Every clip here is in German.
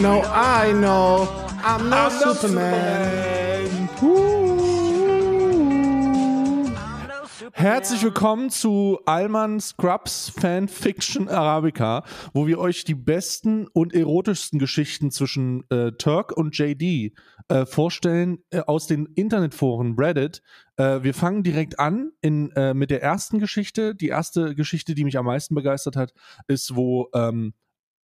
No, I know. I'm no I'm no Superman. Herzlich willkommen zu Alman Scrubs Fanfiction Arabica, wo wir euch die besten und erotischsten Geschichten zwischen äh, Turk und JD äh, vorstellen äh, aus den Internetforen Reddit. Äh, wir fangen direkt an in, äh, mit der ersten Geschichte. Die erste Geschichte, die mich am meisten begeistert hat, ist, wo ähm,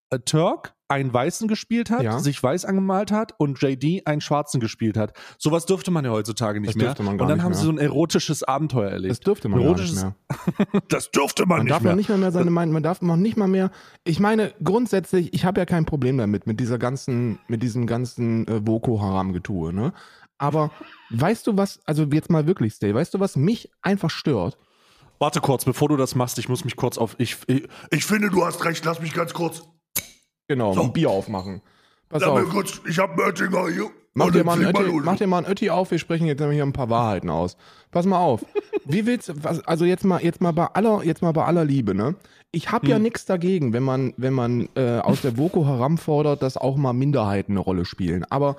äh, Turk einen Weißen gespielt hat, Ja. sich weiß angemalt hat und JD einen Schwarzen gespielt hat. Sowas dürfte man ja heutzutage nicht mehr. man und dann haben mehr. sie so ein erotisches Abenteuer erlebt. Das dürfte man gar nicht Erotisches- mehr. Das dürfte man, Man nicht darf mehr. noch nicht mal mehr seine Meinung, man darf noch nicht mal mehr. Ich meine, grundsätzlich, ich habe ja kein Problem damit, mit dieser ganzen, mit diesem ganzen äh, Boko Haram-Getue, ne? Aber weißt du was, also jetzt mal wirklich, Stay, weißt du, was mich einfach stört? Warte kurz, bevor du das machst, ich muss mich kurz auf. Ich, ich, Ich finde, du hast recht. Lass mich ganz kurz. Genau, So. ein Bier aufmachen. Pass Lass mir auf. kurz. Ich habe einen Oettinger hier. Mach dir, mal einen trink Ötti, mach dir mal einen Ötti auf, wir sprechen jetzt nämlich hier ein paar Wahrheiten aus. Pass mal auf. Wie willst was, also jetzt mal, jetzt mal bei aller, jetzt mal bei aller Liebe, ne? Ich habe Hm. ja nichts dagegen, wenn man, wenn man äh, aus der Boko Haram fordert, dass auch mal Minderheiten eine Rolle spielen. Aber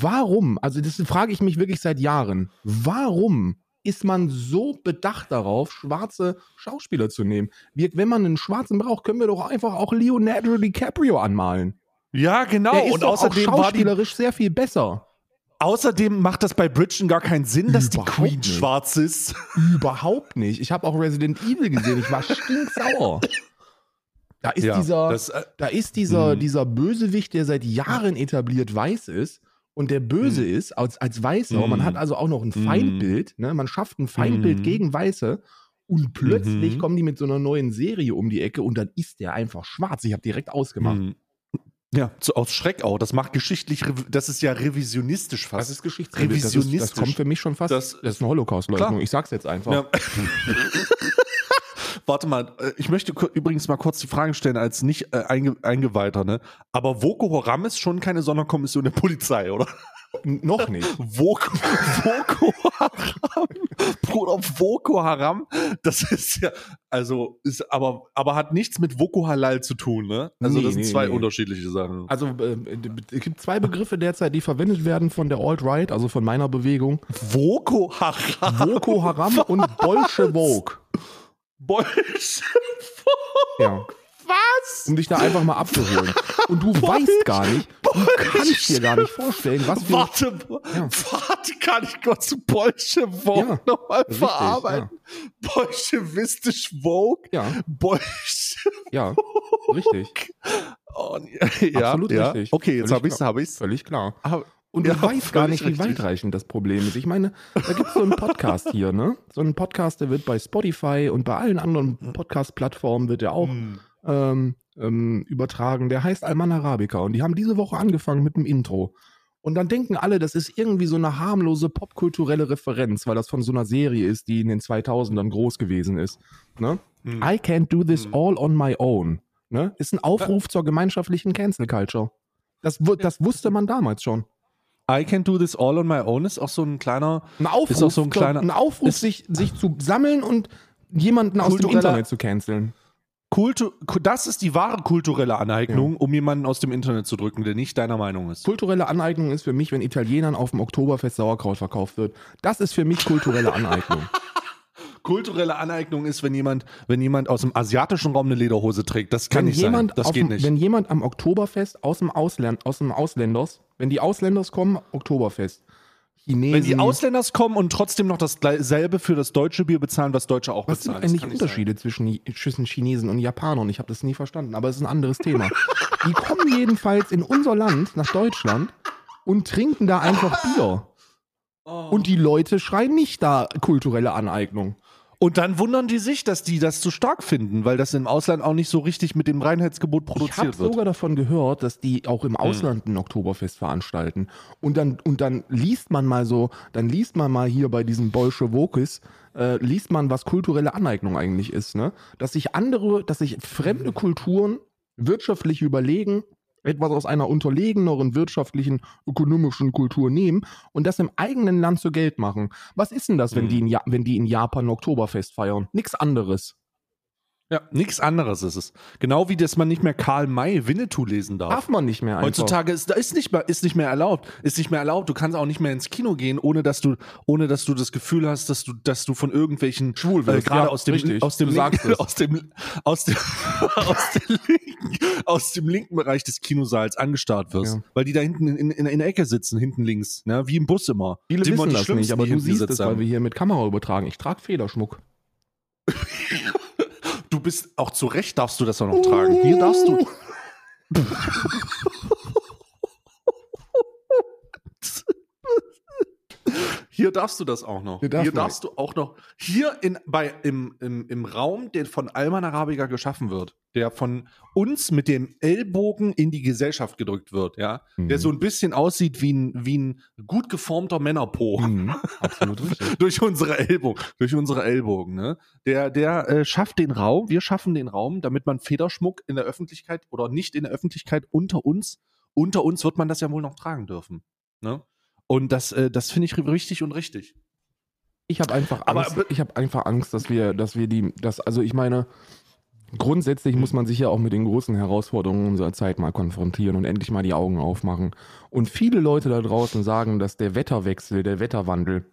warum? Also das frage ich mich wirklich seit Jahren. Warum ist man so bedacht darauf, schwarze Schauspieler zu nehmen? Wir, wenn man einen Schwarzen braucht, können wir doch einfach auch Leonardo DiCaprio anmalen. ja, genau. Der ist und außerdem, auch war die, schauspielerisch sehr viel besser. außerdem macht das bei Bridgen gar keinen Sinn, dass die Überhaupt Queen nicht. schwarz ist. Überhaupt nicht. Ich habe auch Resident Evil gesehen. Ich war stinksauer. Da ist Ja, dieser, das, äh, da ist dieser, Mhm. dieser Bösewicht, der seit Jahren etabliert weiß ist und der böse Mhm. ist als, als Weißer. Mhm. Man hat also auch noch ein Mhm. Feindbild. Ne? Man schafft ein Feindbild Mhm. gegen Weiße. Und plötzlich Mhm. kommen die mit so einer neuen Serie um die Ecke und dann ist der einfach schwarz. Ich habe direkt ausgemacht. Ja, so aus Schreck auch. Das macht geschichtlich, das ist ja revisionistisch fast. Das ist Geschichtsrevisionistisch. Das, ist, das Revisionistisch. kommt für mich schon fast. Das- Das, ist eine Holocaust-Leugnung. Ich sag's jetzt einfach. Ja. Warte mal, äh, ich möchte übrigens mal kurz die Frage stellen als nicht äh, einge Eingeweihter, ne? Aber Boko Haram ist schon keine Sonderkommission der Polizei, oder? Noch nicht. Boko, Boko Haram, Bruder, Boko Haram, das ist ja, also, ist aber, aber hat nichts mit Boko Halal zu tun, ne? Also, Nee, das sind nee, zwei nee. unterschiedliche Sachen. Also äh, es gibt zwei Begriffe derzeit, die verwendet werden von der Alt-Right, also von meiner Bewegung. Boko Haram. Boko Haram und Bolschewok. Bolsch. Ja. Was? Um dich da einfach mal abzuholen. Und du weißt gar nicht, du kannst dir gar nicht vorstellen, was wir... Warte, Ja. warte, kann ich kurz zu Bolschewok Ja, nochmal verarbeiten? Bolschewistisch Vogue? Ja, Bolsch. ja, richtig. Oh, ja, Absolut ja. richtig. Okay, jetzt habe ich's, klar. habe ich's. Völlig klar. Aber- Und du Ja, weißt gar nicht, wie richtig. weitreichend das Problem ist. Ich meine, da gibt es so einen Podcast hier, ne? So einen Podcast, der wird bei Spotify und bei allen anderen Podcast-Plattformen wird der auch Hm. ähm, ähm, übertragen. Der heißt Alman Arabica und die haben diese Woche angefangen mit dem Intro. Und dann denken alle, das ist irgendwie so eine harmlose popkulturelle Referenz, weil das von so einer Serie ist, die in den 2000ern groß gewesen ist. Ne? Hm. I can't do this Hm. all on my own. Ne? Ist ein Aufruf zur gemeinschaftlichen Cancel Culture. Das, das wusste man damals schon. I can do this all on my own ist auch so ein kleiner. Ein Aufruf, Ist auch so ein kleiner- ein Aufruf ist- sich, sich zu sammeln und jemanden aus dem Internet zu canceln. Kultu das ist die wahre kulturelle Aneignung, um jemanden aus dem Internet zu drücken, der nicht deiner Meinung ist. Kulturelle Aneignung ist für mich, wenn Italienern auf dem Oktoberfest Sauerkraut verkauft wird. Das ist für mich kulturelle Aneignung. Kulturelle Aneignung ist, wenn jemand, wenn jemand aus dem asiatischen Raum eine Lederhose trägt. Das kann wenn nicht sein. Das geht dem, nicht. Wenn jemand am Oktoberfest aus dem, Ausland, aus dem Ausländers, wenn die Ausländers kommen, Oktoberfest. Chinesen. Wenn die Ausländers kommen und trotzdem noch dasselbe für das deutsche Bier bezahlen, was Deutsche auch was sind bezahlen. Das eigentlich kann nicht Unterschiede zwischen, zwischen Chinesen und Japanern? Ich habe das nie verstanden, aber es ist ein anderes Thema. Die kommen jedenfalls in unser Land, nach Deutschland, und trinken da einfach Bier. sein. Und die Leute schreien nicht da kulturelle Aneignung. Und dann wundern die sich, dass die das zu stark finden, weil das im Ausland auch nicht so richtig mit dem Reinheitsgebot Ich habe produziert wird. sogar davon gehört, dass die auch im Ausland ein Oktoberfest veranstalten. Und dann, und dann liest man mal so, dann liest man mal hier bei diesem Bolschewokis, äh, liest man, was kulturelle Aneignung eigentlich ist, ne? Dass sich andere, dass sich fremde Kulturen wirtschaftlich überlegen, etwas aus einer unterlegeneren wirtschaftlichen, ökonomischen Kultur nehmen und das im eigenen Land zu Geld machen. Was ist denn das, wenn, Mhm. die, in ja wenn die in Japan ein Oktoberfest feiern? Nix anderes. Ja, nichts anderes ist es. Genau wie dass man nicht mehr Karl May Winnetou lesen darf. Darf man nicht mehr einfach. Heutzutage ist, ist, nicht mehr, ist nicht mehr erlaubt. Ist nicht mehr erlaubt. Du kannst auch nicht mehr ins Kino gehen, ohne dass du, ohne dass du das Gefühl hast, dass du, dass du von irgendwelchen Schwul wirst. gerade Ja, aus dem, aus dem, linken, aus dem, aus dem, aus dem linken, aus dem linken Bereich des Kinosaals angestarrt wirst, Ja. weil die da hinten in, in, in der Ecke sitzen, hinten links, ne? wie im Bus immer. Viele Die wissen das nicht, aber du siehst es, weil wir hier mit Kamera übertragen. Ich trage Federschmuck. Du bist auch zu Recht darfst du das auch noch tragen. Hier darfst du. Hier darfst du das auch noch. Hier Hier, darf man. darfst du auch noch. Hier in, bei, im, im, im Raum, der von Alman Arabica geschaffen wird, der von uns mit dem Ellbogen in die Gesellschaft gedrückt wird, ja, der Mhm. so ein bisschen aussieht wie ein, wie ein gut geformter Männerpo Mhm, absolut richtig. durch unsere Ellbogen, durch unsere Ellbogen, ne? Der, der äh, schafft den Raum, wir schaffen den Raum, damit man Federschmuck in der Öffentlichkeit oder nicht in der Öffentlichkeit unter uns, unter uns wird man das ja wohl noch tragen dürfen, ne? Und das, äh, das finde ich richtig und richtig. Ich habe einfach Aber- Angst, ich habe einfach Angst, dass wir, dass wir die, dass, also ich meine, grundsätzlich muss man sich ja auch mit den großen Herausforderungen unserer Zeit mal konfrontieren und endlich mal die Augen aufmachen. Und viele Leute da draußen sagen, dass der Wetterwechsel, der Wetterwandel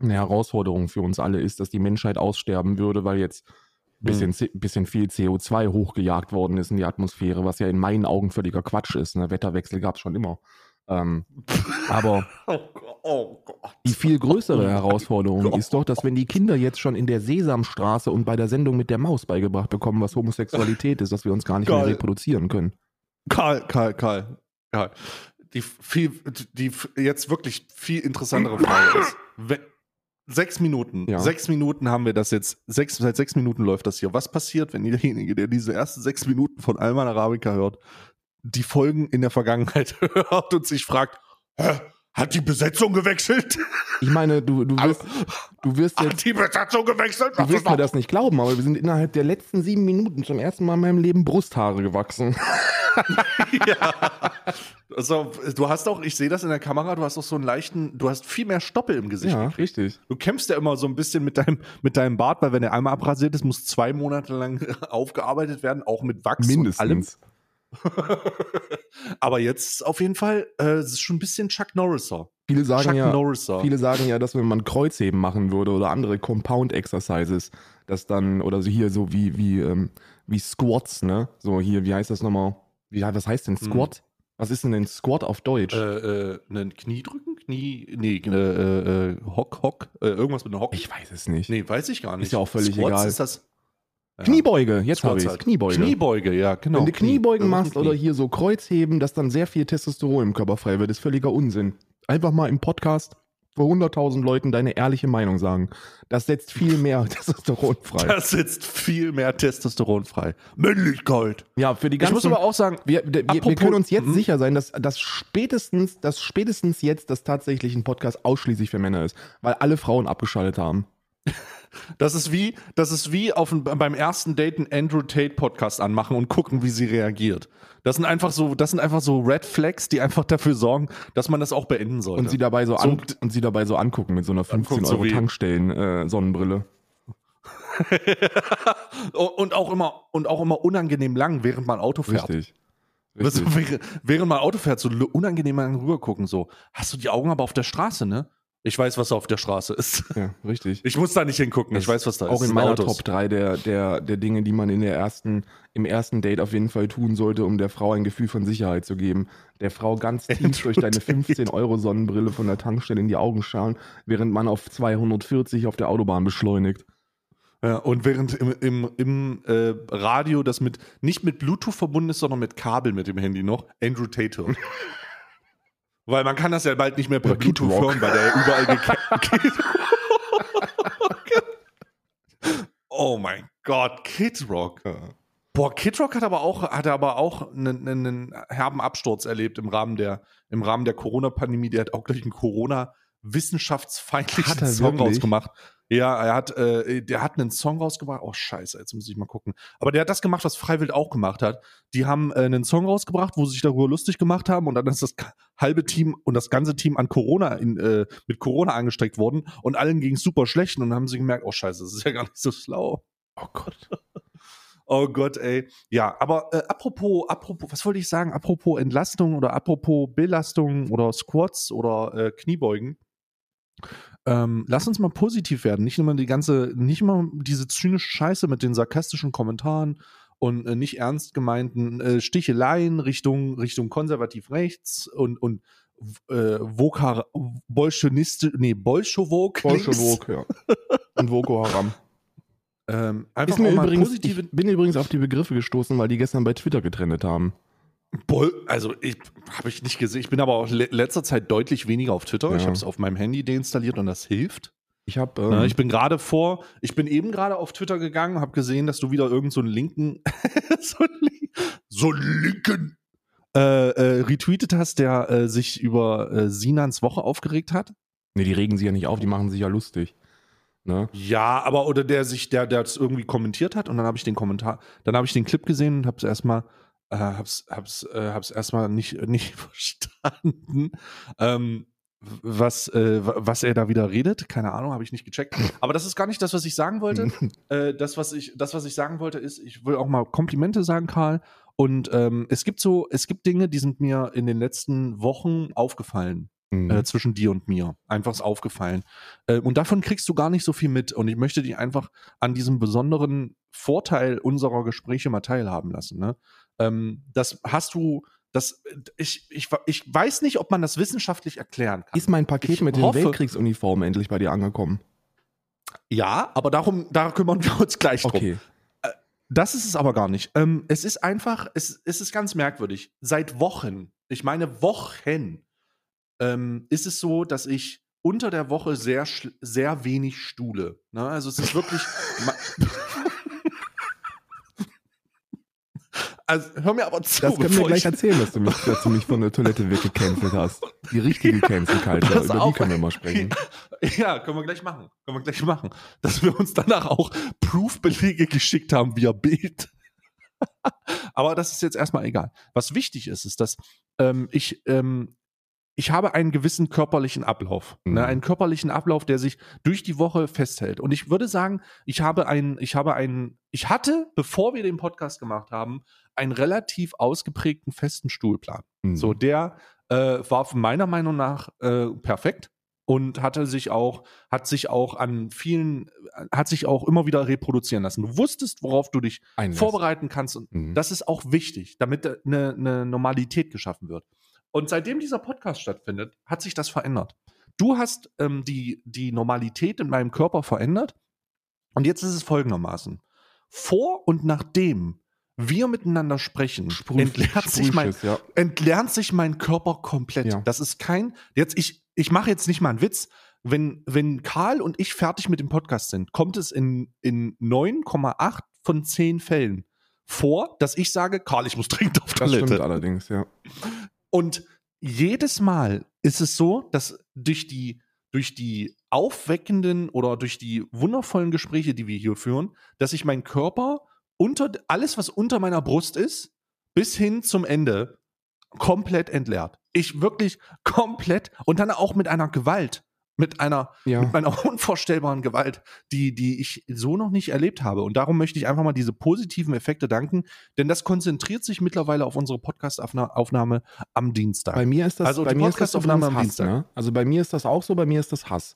eine Herausforderung für uns alle ist, dass die Menschheit aussterben würde, weil jetzt ein bisschen, C- bisschen viel CO2 hochgejagt worden ist in die Atmosphäre, was ja in meinen Augen völliger Quatsch ist. Ne? Wetterwechsel gab es schon immer. Ähm, aber Oh. Oh die viel größere Herausforderung ist doch, dass wenn die Kinder jetzt schon in der Sesamstraße und bei der Sendung mit der Maus beigebracht bekommen, was Homosexualität ist, dass wir uns gar nicht mehr Geil. reproduzieren können. Karl, Karl, Karl, Karl. Die viel, die jetzt wirklich viel interessantere Frage ist. Wenn, sechs Minuten, Ja. sechs Minuten haben wir das jetzt, sechs, seit sechs Minuten läuft das hier. Was passiert, wenn derjenige, der diese ersten sechs Minuten von Alman Arabica hört, die Folgen in der Vergangenheit hört und sich fragt, Hä? Hat die Besetzung gewechselt? Ich meine, du, du wirst, du wirst jetzt, Hat die Besetzung gewechselt? du wirst mir das nicht glauben, aber wir sind innerhalb der letzten sieben Minuten zum ersten Mal in meinem Leben Brusthaare gewachsen. also, du hast auch, ich sehe das in der Kamera, du hast auch so einen leichten, du hast viel mehr Stoppel im Gesicht. Ja, richtig. Du kämpfst ja immer so ein bisschen mit deinem, mit deinem Bart, weil wenn der einmal abrasiert ist, muss zwei Monate lang aufgearbeitet werden, auch mit Wachs und allem. Aber jetzt auf jeden Fall, äh, es ist schon ein bisschen Chuck Norriser. Viele sagen Chuck ja, Norriser. Viele sagen ja, dass wenn man Kreuzheben machen würde oder andere Compound Exercises, dass dann, oder so hier so wie, wie, ähm, wie Squats, ne? So hier, wie heißt das nochmal? Wie, was heißt denn Squat? Was ist denn ein Squat auf Deutsch? Hm. äh, äh, einen Kniedrücken? Knie, nee, äh, äh, äh, Hock, Hock, äh, irgendwas mit einem Hock. ich weiß es nicht. nee, weiß ich gar nicht. ja auch völlig Squats egal. Ist das. Kniebeuge, jetzt habe ich halt. Kniebeuge. Kniebeuge, ja, genau. Wenn du Knie. Kniebeugen ein machst Knie. oder hier so Kreuzheben, dass dann sehr viel Testosteron im Körper frei wird, ist völliger Unsinn. Einfach mal im Podcast vor 100.000 Leuten deine ehrliche Meinung sagen. Das setzt viel mehr Testosteron frei. Das setzt viel mehr Testosteron frei. Männlichkeit. Ja, für die Ich ganzen... muss aber auch sagen, Wir, wir, wir können uns jetzt Mhm. sicher sein, dass, dass spätestens, dass spätestens jetzt das tatsächlich ein Podcast ausschließlich für Männer ist, weil alle Frauen abgeschaltet haben. Das ist wie, das ist wie auf ein, beim ersten Date einen Andrew Tate Podcast anmachen und gucken, wie sie reagiert. Das sind einfach so, das sind einfach so Red Flags, die einfach dafür sorgen, dass man das auch beenden sollte. Und sie dabei so, So- an, und sie dabei so angucken mit so einer 15 Anguckt so Euro wie- Tankstellen äh, Sonnenbrille. und auch immer und auch immer unangenehm lang, während man Auto fährt. Richtig. Richtig. während, während man Auto fährt, so unangenehm lang rübergucken, so. Hast du die Augen aber auf der Straße, ne? Ich weiß, was auf der Straße ist. Ja, richtig. Ich muss da nicht hingucken, ich weiß, was da ist. Auch in meiner Autos. Top 3 der, der, der Dinge, die man in der ersten, im ersten Date auf jeden Fall tun sollte, um der Frau ein Gefühl von Sicherheit zu geben. Der Frau ganz tief durch deine 15 Euro Sonnenbrille von der Tankstelle in die Augen schauen, während man auf 240 auf der Autobahn beschleunigt. Ja, und während im, im, im äh, Radio das mit nicht mit Bluetooth verbunden ist, sondern mit Kabel mit dem Handy noch, Andrew hört. Weil man kann das ja bald nicht mehr per Bluetooth hören, weil der ja überall gekappt Oh mein Gott, Kid Rock. Boah, Kid Rock hat aber auch, hat aber auch einen, einen herben Absturz erlebt im Rahmen der, im Rahmen der Corona-Pandemie. Der hat auch gleich einen Corona-wissenschaftsfeindlichen Hat er Song wirklich? rausgemacht. Ja, er hat, äh, der hat einen Song rausgebracht. Oh, scheiße, jetzt muss ich mal gucken. Aber der hat das gemacht, was Freiwild auch gemacht hat. Die haben äh, einen Song rausgebracht, wo sie sich darüber lustig gemacht haben und dann ist das halbe Team und das ganze Team an Corona in, äh, mit Corona angesteckt worden und allen ging es super schlecht und dann haben sie gemerkt, oh scheiße, das ist ja gar nicht so schlau. Oh Gott. Oh Gott, ey. Ja, aber äh, apropos, apropos, was wollte ich sagen? Apropos Entlastung oder apropos Belastung oder Squats oder äh, Kniebeugen. Ähm, lass uns mal positiv werden. Nicht immer die ganze, nicht immer diese zynische Scheiße mit den sarkastischen Kommentaren und äh, nicht ernst gemeinten äh, Sticheleien Richtung, Richtung konservativ rechts und, und äh, Vokar, Bolschoniste, nee, Bolschowok. links. Bolschewok, ja. Und Boko Haram. Ähm, einfach Ist mir auch mal übrigens, positive ich bin übrigens auf die Begriffe gestoßen, weil die gestern bei Twitter getrennt haben. Bol also ich habe ich nicht gesehen. Ich bin aber auch le letzter Zeit deutlich weniger auf Twitter. Ich Ja. habe es auf meinem Handy deinstalliert und das hilft. Ich habe Ja, ähm, ich bin gerade vor, ich bin eben gerade auf Twitter gegangen, habe gesehen, dass du wieder irgend so einen linken, so einen So linken. äh, äh, retweetet hast, der äh, sich über äh, Sinans Woche aufgeregt hat. nee, die regen sich ja nicht auf, die machen sich ja lustig. Ne? Ja, aber oder der sich, der, der das irgendwie kommentiert hat und dann habe ich den Kommentar, dann habe ich den Clip gesehen und habe es erstmal, äh, hab's, hab's, äh, hab's erstmal nicht, nicht verstanden. Ähm, was, äh, wa- was er da wieder redet, keine Ahnung, habe ich nicht gecheckt. Aber das ist gar nicht das, was ich sagen wollte. äh, das, was ich, das, was ich sagen wollte, ist, ich will auch mal Komplimente sagen, Karl. Und ähm, es gibt so, es gibt Dinge, die sind mir in den letzten Wochen aufgefallen Mhm. äh, zwischen dir und mir. Einfach aufgefallen. Äh, und davon kriegst du gar nicht so viel mit. Und ich möchte dich einfach an diesem besonderen Vorteil unserer Gespräche mal teilhaben lassen. Ne? Ähm, das hast du, das, ich, ich, ich weiß nicht, ob man das wissenschaftlich erklären kann. Ist mein Paket Ich mit den hoffe- Weltkriegsuniformen endlich bei dir angekommen? Ja, aber darum, da kümmern wir uns gleich drum. Okay. Das ist es aber gar nicht. Ähm, es ist einfach, es, es ist ganz merkwürdig. Seit Wochen, ich meine Wochen, ähm, ist es so, dass ich unter der Woche sehr, sehr wenig stuhle. Ne? Also es ist wirklich. ma- also hör mir aber zu. Das können wir gleich ich- erzählen, dass du mich, dass du mich von der Toilette weggecancelt hast. Die richtige Cancel Culture, über die können wir mal sprechen. Ja, können wir gleich machen. Können wir gleich machen. Dass wir uns danach auch Proof-Belege geschickt haben via Bild. Aber das ist jetzt erstmal egal. Was wichtig ist, ist, dass ähm, ich, ähm, ich habe einen gewissen körperlichen Ablauf. Mhm. Ne? Einen körperlichen Ablauf, der sich durch die Woche festhält. Und ich würde sagen, ich habe einen, ich habe einen, ich hatte, bevor wir den Podcast gemacht haben, einen relativ ausgeprägten festen Stuhlplan. Mhm. So, der äh, war meiner Meinung nach äh, perfekt und hatte sich auch, hat sich auch an vielen, hat sich auch immer wieder reproduzieren lassen. Du wusstest, worauf du dich Einlässt. vorbereiten kannst und Mhm. das ist auch wichtig, damit äh, eine, eine Normalität geschaffen wird. Und seitdem dieser Podcast stattfindet, hat sich das verändert. Du hast ähm, die, die Normalität in meinem Körper verändert und jetzt ist es folgendermaßen. Vor und nachdem wir miteinander sprechen, entlernt sich mein, ja. entlernt sich mein Körper komplett. Ja. Das ist kein, jetzt ich, ich mache jetzt nicht mal einen Witz. Wenn, wenn Karl und ich fertig mit dem Podcast sind, kommt es in, in 9,8 von 10 Fällen vor, dass ich sage, Karl, ich muss dringend auf Das stimmt Toilette. allerdings, ja. Und jedes Mal ist es so, dass durch die, durch die aufweckenden oder durch die wundervollen Gespräche, die wir hier führen, dass sich mein Körper unter alles, was unter meiner Brust ist, bis hin zum Ende komplett entleert. Ich wirklich komplett und dann auch mit einer Gewalt, mit einer, Ja. mit einer unvorstellbaren Gewalt, die, die ich so noch nicht erlebt habe. Und darum möchte ich einfach mal diese positiven Effekte danken, denn das konzentriert sich mittlerweile auf unsere Podcast-Aufnahme am Dienstag. Bei mir ist das, Also bei mir ist das Podcast-Aufnahme übrigens am Hass, Dienstag. ne? Also bei mir ist das auch so, bei mir ist das Hass.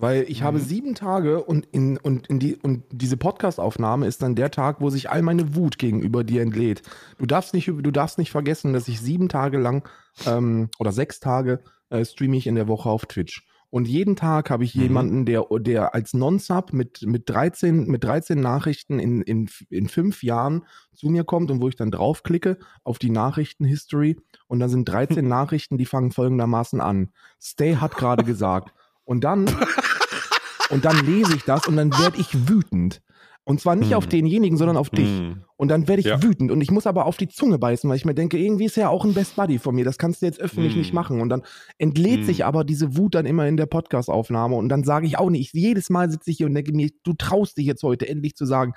Weil ich Mhm. habe sieben Tage und, in, und, in die, und diese Podcast-Aufnahme ist dann der Tag, wo sich all meine Wut gegenüber dir entlädt. Du darfst nicht, du darfst nicht vergessen, dass ich sieben Tage lang ähm, oder sechs Tage äh, streame ich in der Woche auf Twitch. Und jeden Tag habe ich Mhm. jemanden, der, der als Non-Sub mit, mit, 13, mit 13 Nachrichten in, in, in fünf Jahren zu mir kommt und wo ich dann draufklicke auf die Nachrichten-History und dann sind 13 Nachrichten, die fangen folgendermaßen an. Stay hat gerade gesagt. Und dann, und dann lese ich das und dann werde ich wütend. Und zwar nicht Hm. auf denjenigen, sondern auf dich. Mm. Und dann werde ich Ja. wütend und ich muss aber auf die Zunge beißen, weil ich mir denke, irgendwie ist er ja auch ein Best Buddy von mir. Das kannst du jetzt öffentlich Mm. nicht machen. Und dann entlädt sich aber diese Wut dann immer in der Podcast-Aufnahme. Und dann sage ich auch nicht, jedes Mal sitze ich hier und denke mir, du traust dich jetzt heute endlich zu sagen,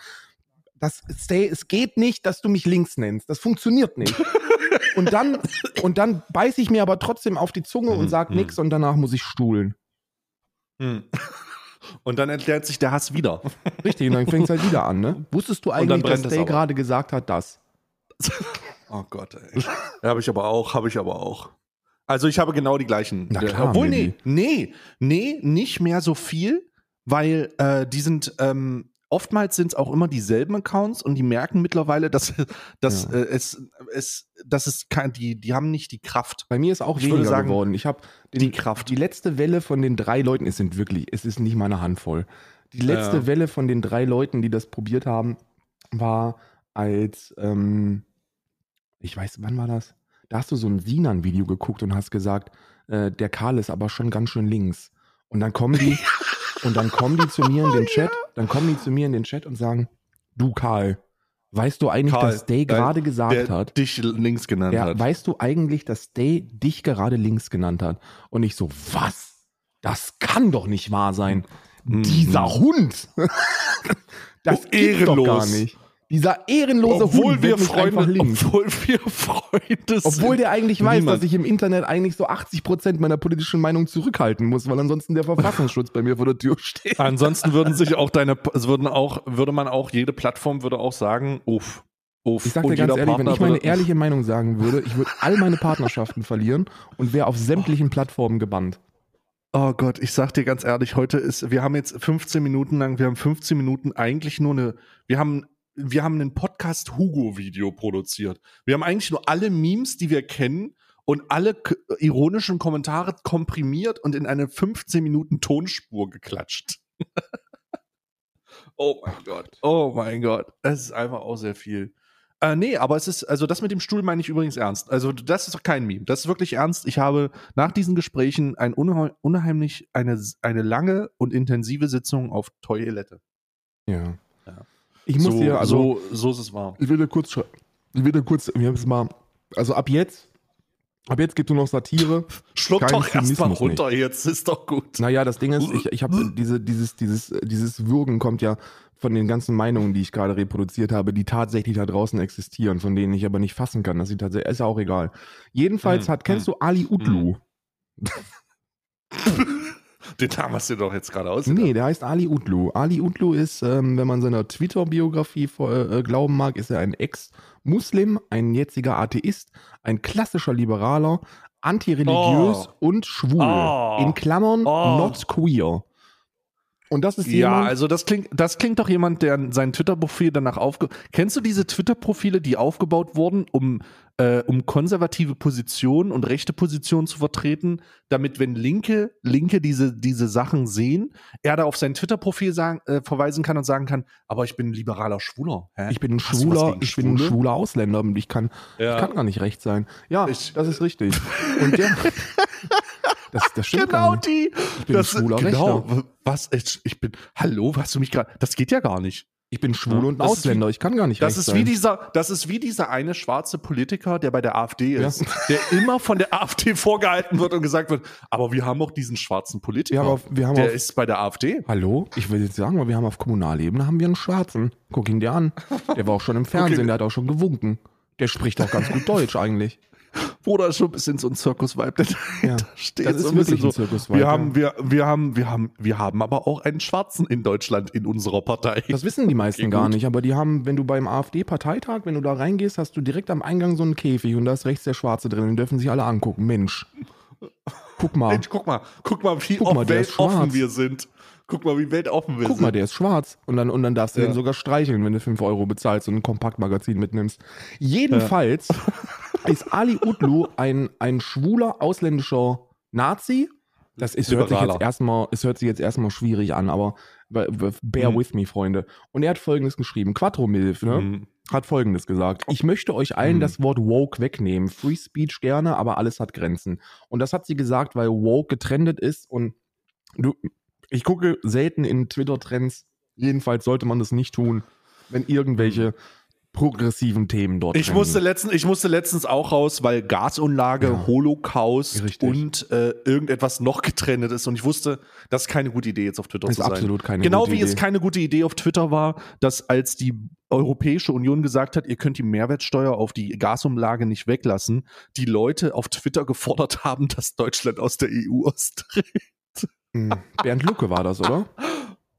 das, stay, es geht nicht, dass du mich links nennst. Das funktioniert nicht. und dann, und dann beiße ich mir aber trotzdem auf die Zunge und Mm, sage mm. nichts und danach muss ich stuhlen. Und dann erklärt sich der Hass wieder. Richtig, und dann fängt es halt wieder an, ne? Wusstest du eigentlich, dass Day gerade gesagt hat, das? Oh Gott, ey. Habe ich aber auch, habe ich aber auch. Also ich habe genau die gleichen. Na äh, klar, Obwohl, nee, nee, nee, nicht mehr so viel, weil äh, die sind, ähm, oftmals sind es auch immer dieselben Accounts und die merken mittlerweile, dass, dass Ja. äh, es, es, dass es kein, die, die haben nicht die Kraft. Bei mir ist auch Ich weniger sagen, geworden. Ich habe die Kraft. Die letzte Welle von den drei Leuten, es sind wirklich, es ist nicht mal eine Handvoll. Die letzte Ja. Welle von den drei Leuten, die das probiert haben, war als, ähm, ich weiß, wann war das? Da hast du so ein Sinan-Video geguckt und hast gesagt, äh, der Karl ist aber schon ganz schön links. Und dann kommen die, und dann kommen die zu mir in den Chat, dann kommen die zu mir in den Chat und sagen, du Karl, weißt du eigentlich, Karl, dass Day der- gerade gesagt der hat, dich links genannt ja, hat. weißt du eigentlich, dass Day dich gerade links genannt hat? Und ich so, was? Das kann doch nicht wahr sein. Mhm. Dieser Hund. das Oh, gibt's doch gar ehrenlos. nicht. Dieser ehrenlose obwohl Hund wir Freunde, links. obwohl wir Freunde sind. Obwohl der eigentlich weiß, Niemand. dass ich im Internet eigentlich so 80% meiner politischen Meinung zurückhalten muss, weil ansonsten der Verfassungsschutz bei mir vor der Tür steht. Ansonsten würden sich auch deine, es würden auch, würde man auch, jede Plattform würde auch sagen, uff, uff. Ich sag dir ganz ehrlich, wenn Partner ich meine ehrliche Meinung sagen würde, ich würde all meine Partnerschaften verlieren und wäre auf sämtlichen Plattformen gebannt. Oh Gott, ich sag dir ganz ehrlich, heute ist, wir haben jetzt 15 Minuten lang, wir haben 15 Minuten eigentlich nur eine, wir haben, wir haben ein Podcast Hugo Video produziert. Wir haben eigentlich nur alle Memes, die wir kennen und alle k- ironischen Kommentare komprimiert und in eine 15 Minuten Tonspur geklatscht. oh mein Gott. Oh mein Gott. Es ist einfach auch sehr viel. Äh, nee, aber es ist, also das mit dem Stuhl meine ich übrigens ernst. Also das ist doch kein Meme. Das ist wirklich ernst. Ich habe nach diesen Gesprächen ein unheim- unheimlich, eine, eine lange und intensive Sitzung auf Toilette. Ja. Ich muss so, hier, also so, so ist es wahr. Ich will dir kurz, ich will dir kurz, wir haben es mal, also ab jetzt, ab jetzt gibt es nur noch Satire. Schluck doch erstmal runter jetzt, ist doch gut. Naja, das Ding ist, ich, ich habe diese, dieses, dieses, dieses Würgen kommt ja von den ganzen Meinungen, die ich gerade reproduziert habe, die tatsächlich da draußen existieren, von denen ich aber nicht fassen kann, tatsächlich, ist ja auch egal. Jedenfalls Hm, hat, kennst du Ali Utlu? Den Namen hast du doch jetzt gerade aus. Nee, der heißt Ali Utlu. Ali Utlu ist, ähm, wenn man seiner Twitter-Biografie äh, äh, glauben mag, ist er ein Ex-Muslim, ein jetziger Atheist, ein klassischer Liberaler, antireligiös Oh. und schwul. Oh. In Klammern Oh. not queer. Und das ist Ja, jemand, also das klingt, das klingt doch jemand, der sein Twitter-Profil danach aufge... Kennst du diese Twitter-Profile, die aufgebaut wurden, um, äh, um konservative Positionen und rechte Positionen zu vertreten, damit, wenn Linke, Linke diese, diese Sachen sehen, er da auf sein Twitter-Profil sagen, äh, verweisen kann und sagen kann, aber ich bin ein liberaler Schwuler. Hä? ich bin ein schwuler, ich bin ein Schwule? schwuler Ausländer und ich kann, Ja. ich kann gar nicht recht sein. Ja, Ich- das ist richtig. Und der, das, das stimmt Genau die. Ich bin ein schwuler genau. Rechter. Was? Ich ich bin. Hallo, hast du mich gerade. Das geht ja gar nicht. Ich bin schwul Ja, und ein das Ausländer, ich kann gar nicht Das ist sein. wie dieser, das ist wie dieser eine schwarze Politiker, der bei der AfD Ja. ist, der immer von der AfD vorgehalten wird und gesagt wird, aber wir haben auch diesen schwarzen Politiker. Wir haben auf- wir haben der auf- ist bei der AfD. Hallo? Ich will jetzt sagen, weil wir haben auf Kommunalebene haben wir einen Schwarzen. Guck ihn dir an. Der war auch schon im Fernsehen, ihn- der hat auch schon gewunken. Der spricht auch ganz gut Deutsch eigentlich. Bruder ist schon ein bisschen so ein Zirkusvibe, der Ja, da steht. das ist so ein bisschen wirklich ein. Zirkusvibe, Wir ja. haben, wir, wir haben, wir haben, wir haben aber auch einen Schwarzen in Deutschland in unserer Partei. Das wissen die meisten Okay, gar nicht, aber die haben, wenn du beim AfD-Parteitag, wenn du da reingehst, hast du direkt am Eingang so einen Käfig und da ist rechts der Schwarze drin. Den dürfen sich alle angucken. Mensch. Guck mal. Mensch, guck mal, guck mal, wie Guck mal, weltoffen wir sind. Guck mal, wie weltoffen wir Guck sind. mal, der ist schwarz. Und dann, und dann darfst du Ja. den sogar streicheln, wenn du 5 Euro bezahlst und ein Kompaktmagazin mitnimmst. Jedenfalls ist Ali Utlu ein, ein schwuler ausländischer Nazi. Das ist, hört sich jetzt erstmal, es hört sich jetzt erstmal schwierig an, aber bear Mhm. with me, Freunde. Und er hat folgendes geschrieben: Quattro Milf, ne? Mhm. Hat folgendes gesagt. Ich möchte euch allen Mhm. das Wort woke wegnehmen. Free Speech gerne, aber alles hat Grenzen. Und das hat sie gesagt, weil woke getrendet ist und du, ich gucke selten in Twitter-Trends. Jedenfalls sollte man das nicht tun, wenn irgendwelche progressiven Themen dort Ich trennen. musste, letztens, ich musste letztens auch raus, weil Gasunlage, Ja. Holocaust Richtig. und äh, irgendetwas noch getrennt ist. Und ich wusste, das ist keine gute Idee, jetzt auf Twitter Ist zu sein. absolut keine genau gute wie es Idee. keine gute Idee auf Twitter war, dass als die Europäische Union gesagt hat, ihr könnt die Mehrwertsteuer auf die Gasumlage nicht weglassen, die Leute auf Twitter gefordert haben, dass Deutschland aus der EU austritt. Hm, Bernd Lucke war das, oder?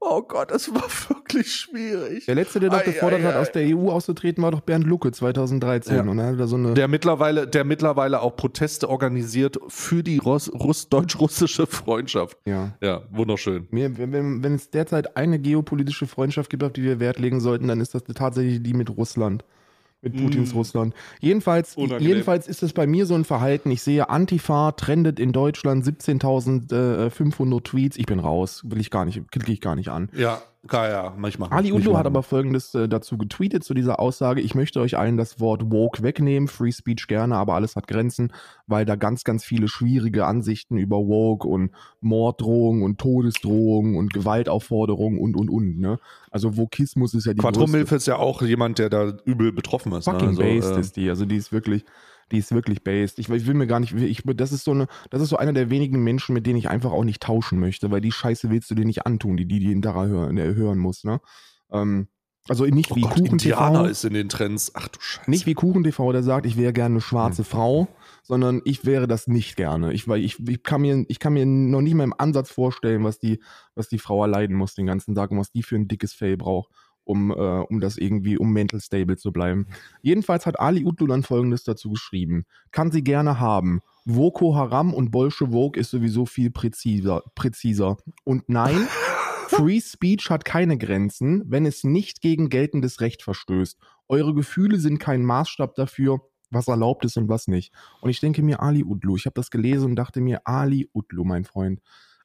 Oh Gott, das war wirklich schwierig. Der letzte, der Ei, gefordert ei, hat, ei. aus der EU auszutreten, war doch Bernd Lucke 2013. Ja. Und er hat da so eine. Der mittlerweile, der mittlerweile auch Proteste organisiert für die Russ- Russ- deutsch-russische Freundschaft. ja. Ja, wunderschön. Mir, wenn, wenn, wenn es derzeit eine geopolitische Freundschaft gibt, auf die wir Wert legen sollten, dann ist das tatsächlich die mit Russland. Mit Putins Mm. Russland. Jedenfalls, Unangenehm. jedenfalls ist es bei mir so ein Verhalten. Ich sehe, Antifa trendet in Deutschland 17.500 Tweets. Ich bin raus. Will ich gar nicht, klicke ich gar nicht an. Ja, ja, ja, manchmal. Ali Udo hat aber folgendes äh, dazu getweetet zu dieser Aussage. Ich möchte euch allen das Wort woke wegnehmen, Free Speech gerne, aber alles hat Grenzen, weil da ganz, ganz viele schwierige Ansichten über woke und Morddrohungen und Todesdrohungen und Gewaltaufforderungen und, und, und, ne? Also Wokismus ist ja die Quattro größte- Milf ist ja auch jemand, der da übel betroffen ist. fucking ne? based Also, äh, ist die. Also die ist wirklich, die ist wirklich based. Ich, ich will mir gar nicht, ich, das ist so eine, das ist so einer der wenigen Menschen, mit denen ich einfach auch nicht tauschen möchte, weil die Scheiße willst du dir nicht antun, die die, die hinterher hören, der hören muss, ne? Ähm, also nicht Oh wie Gott, Kuchen Indianer TV, ist in den Trends. Ach du Scheiße. nicht wie Kuchen TV, der sagt, ich wäre gerne eine schwarze Frau, sondern ich wäre das nicht gerne. Ich, weil ich, ich kann mir, ich kann mir noch nicht mal im Ansatz vorstellen, was die, was die Frau erleiden muss den ganzen Tag und was die für ein dickes Fell braucht, um, äh, um das irgendwie, um mental stable zu bleiben. Jedenfalls hat Ali Utlu dann folgendes dazu geschrieben. Kann sie gerne haben. Voko Haram und Bolschewok ist sowieso viel präziser, präziser. Und nein, Free Speech hat keine Grenzen, wenn es nicht gegen geltendes Recht verstößt. Eure Gefühle sind kein Maßstab dafür, was erlaubt ist und was nicht. Und ich denke mir, Ali Utlu, ich habe das gelesen und dachte mir, Ali Utlu, mein Freund.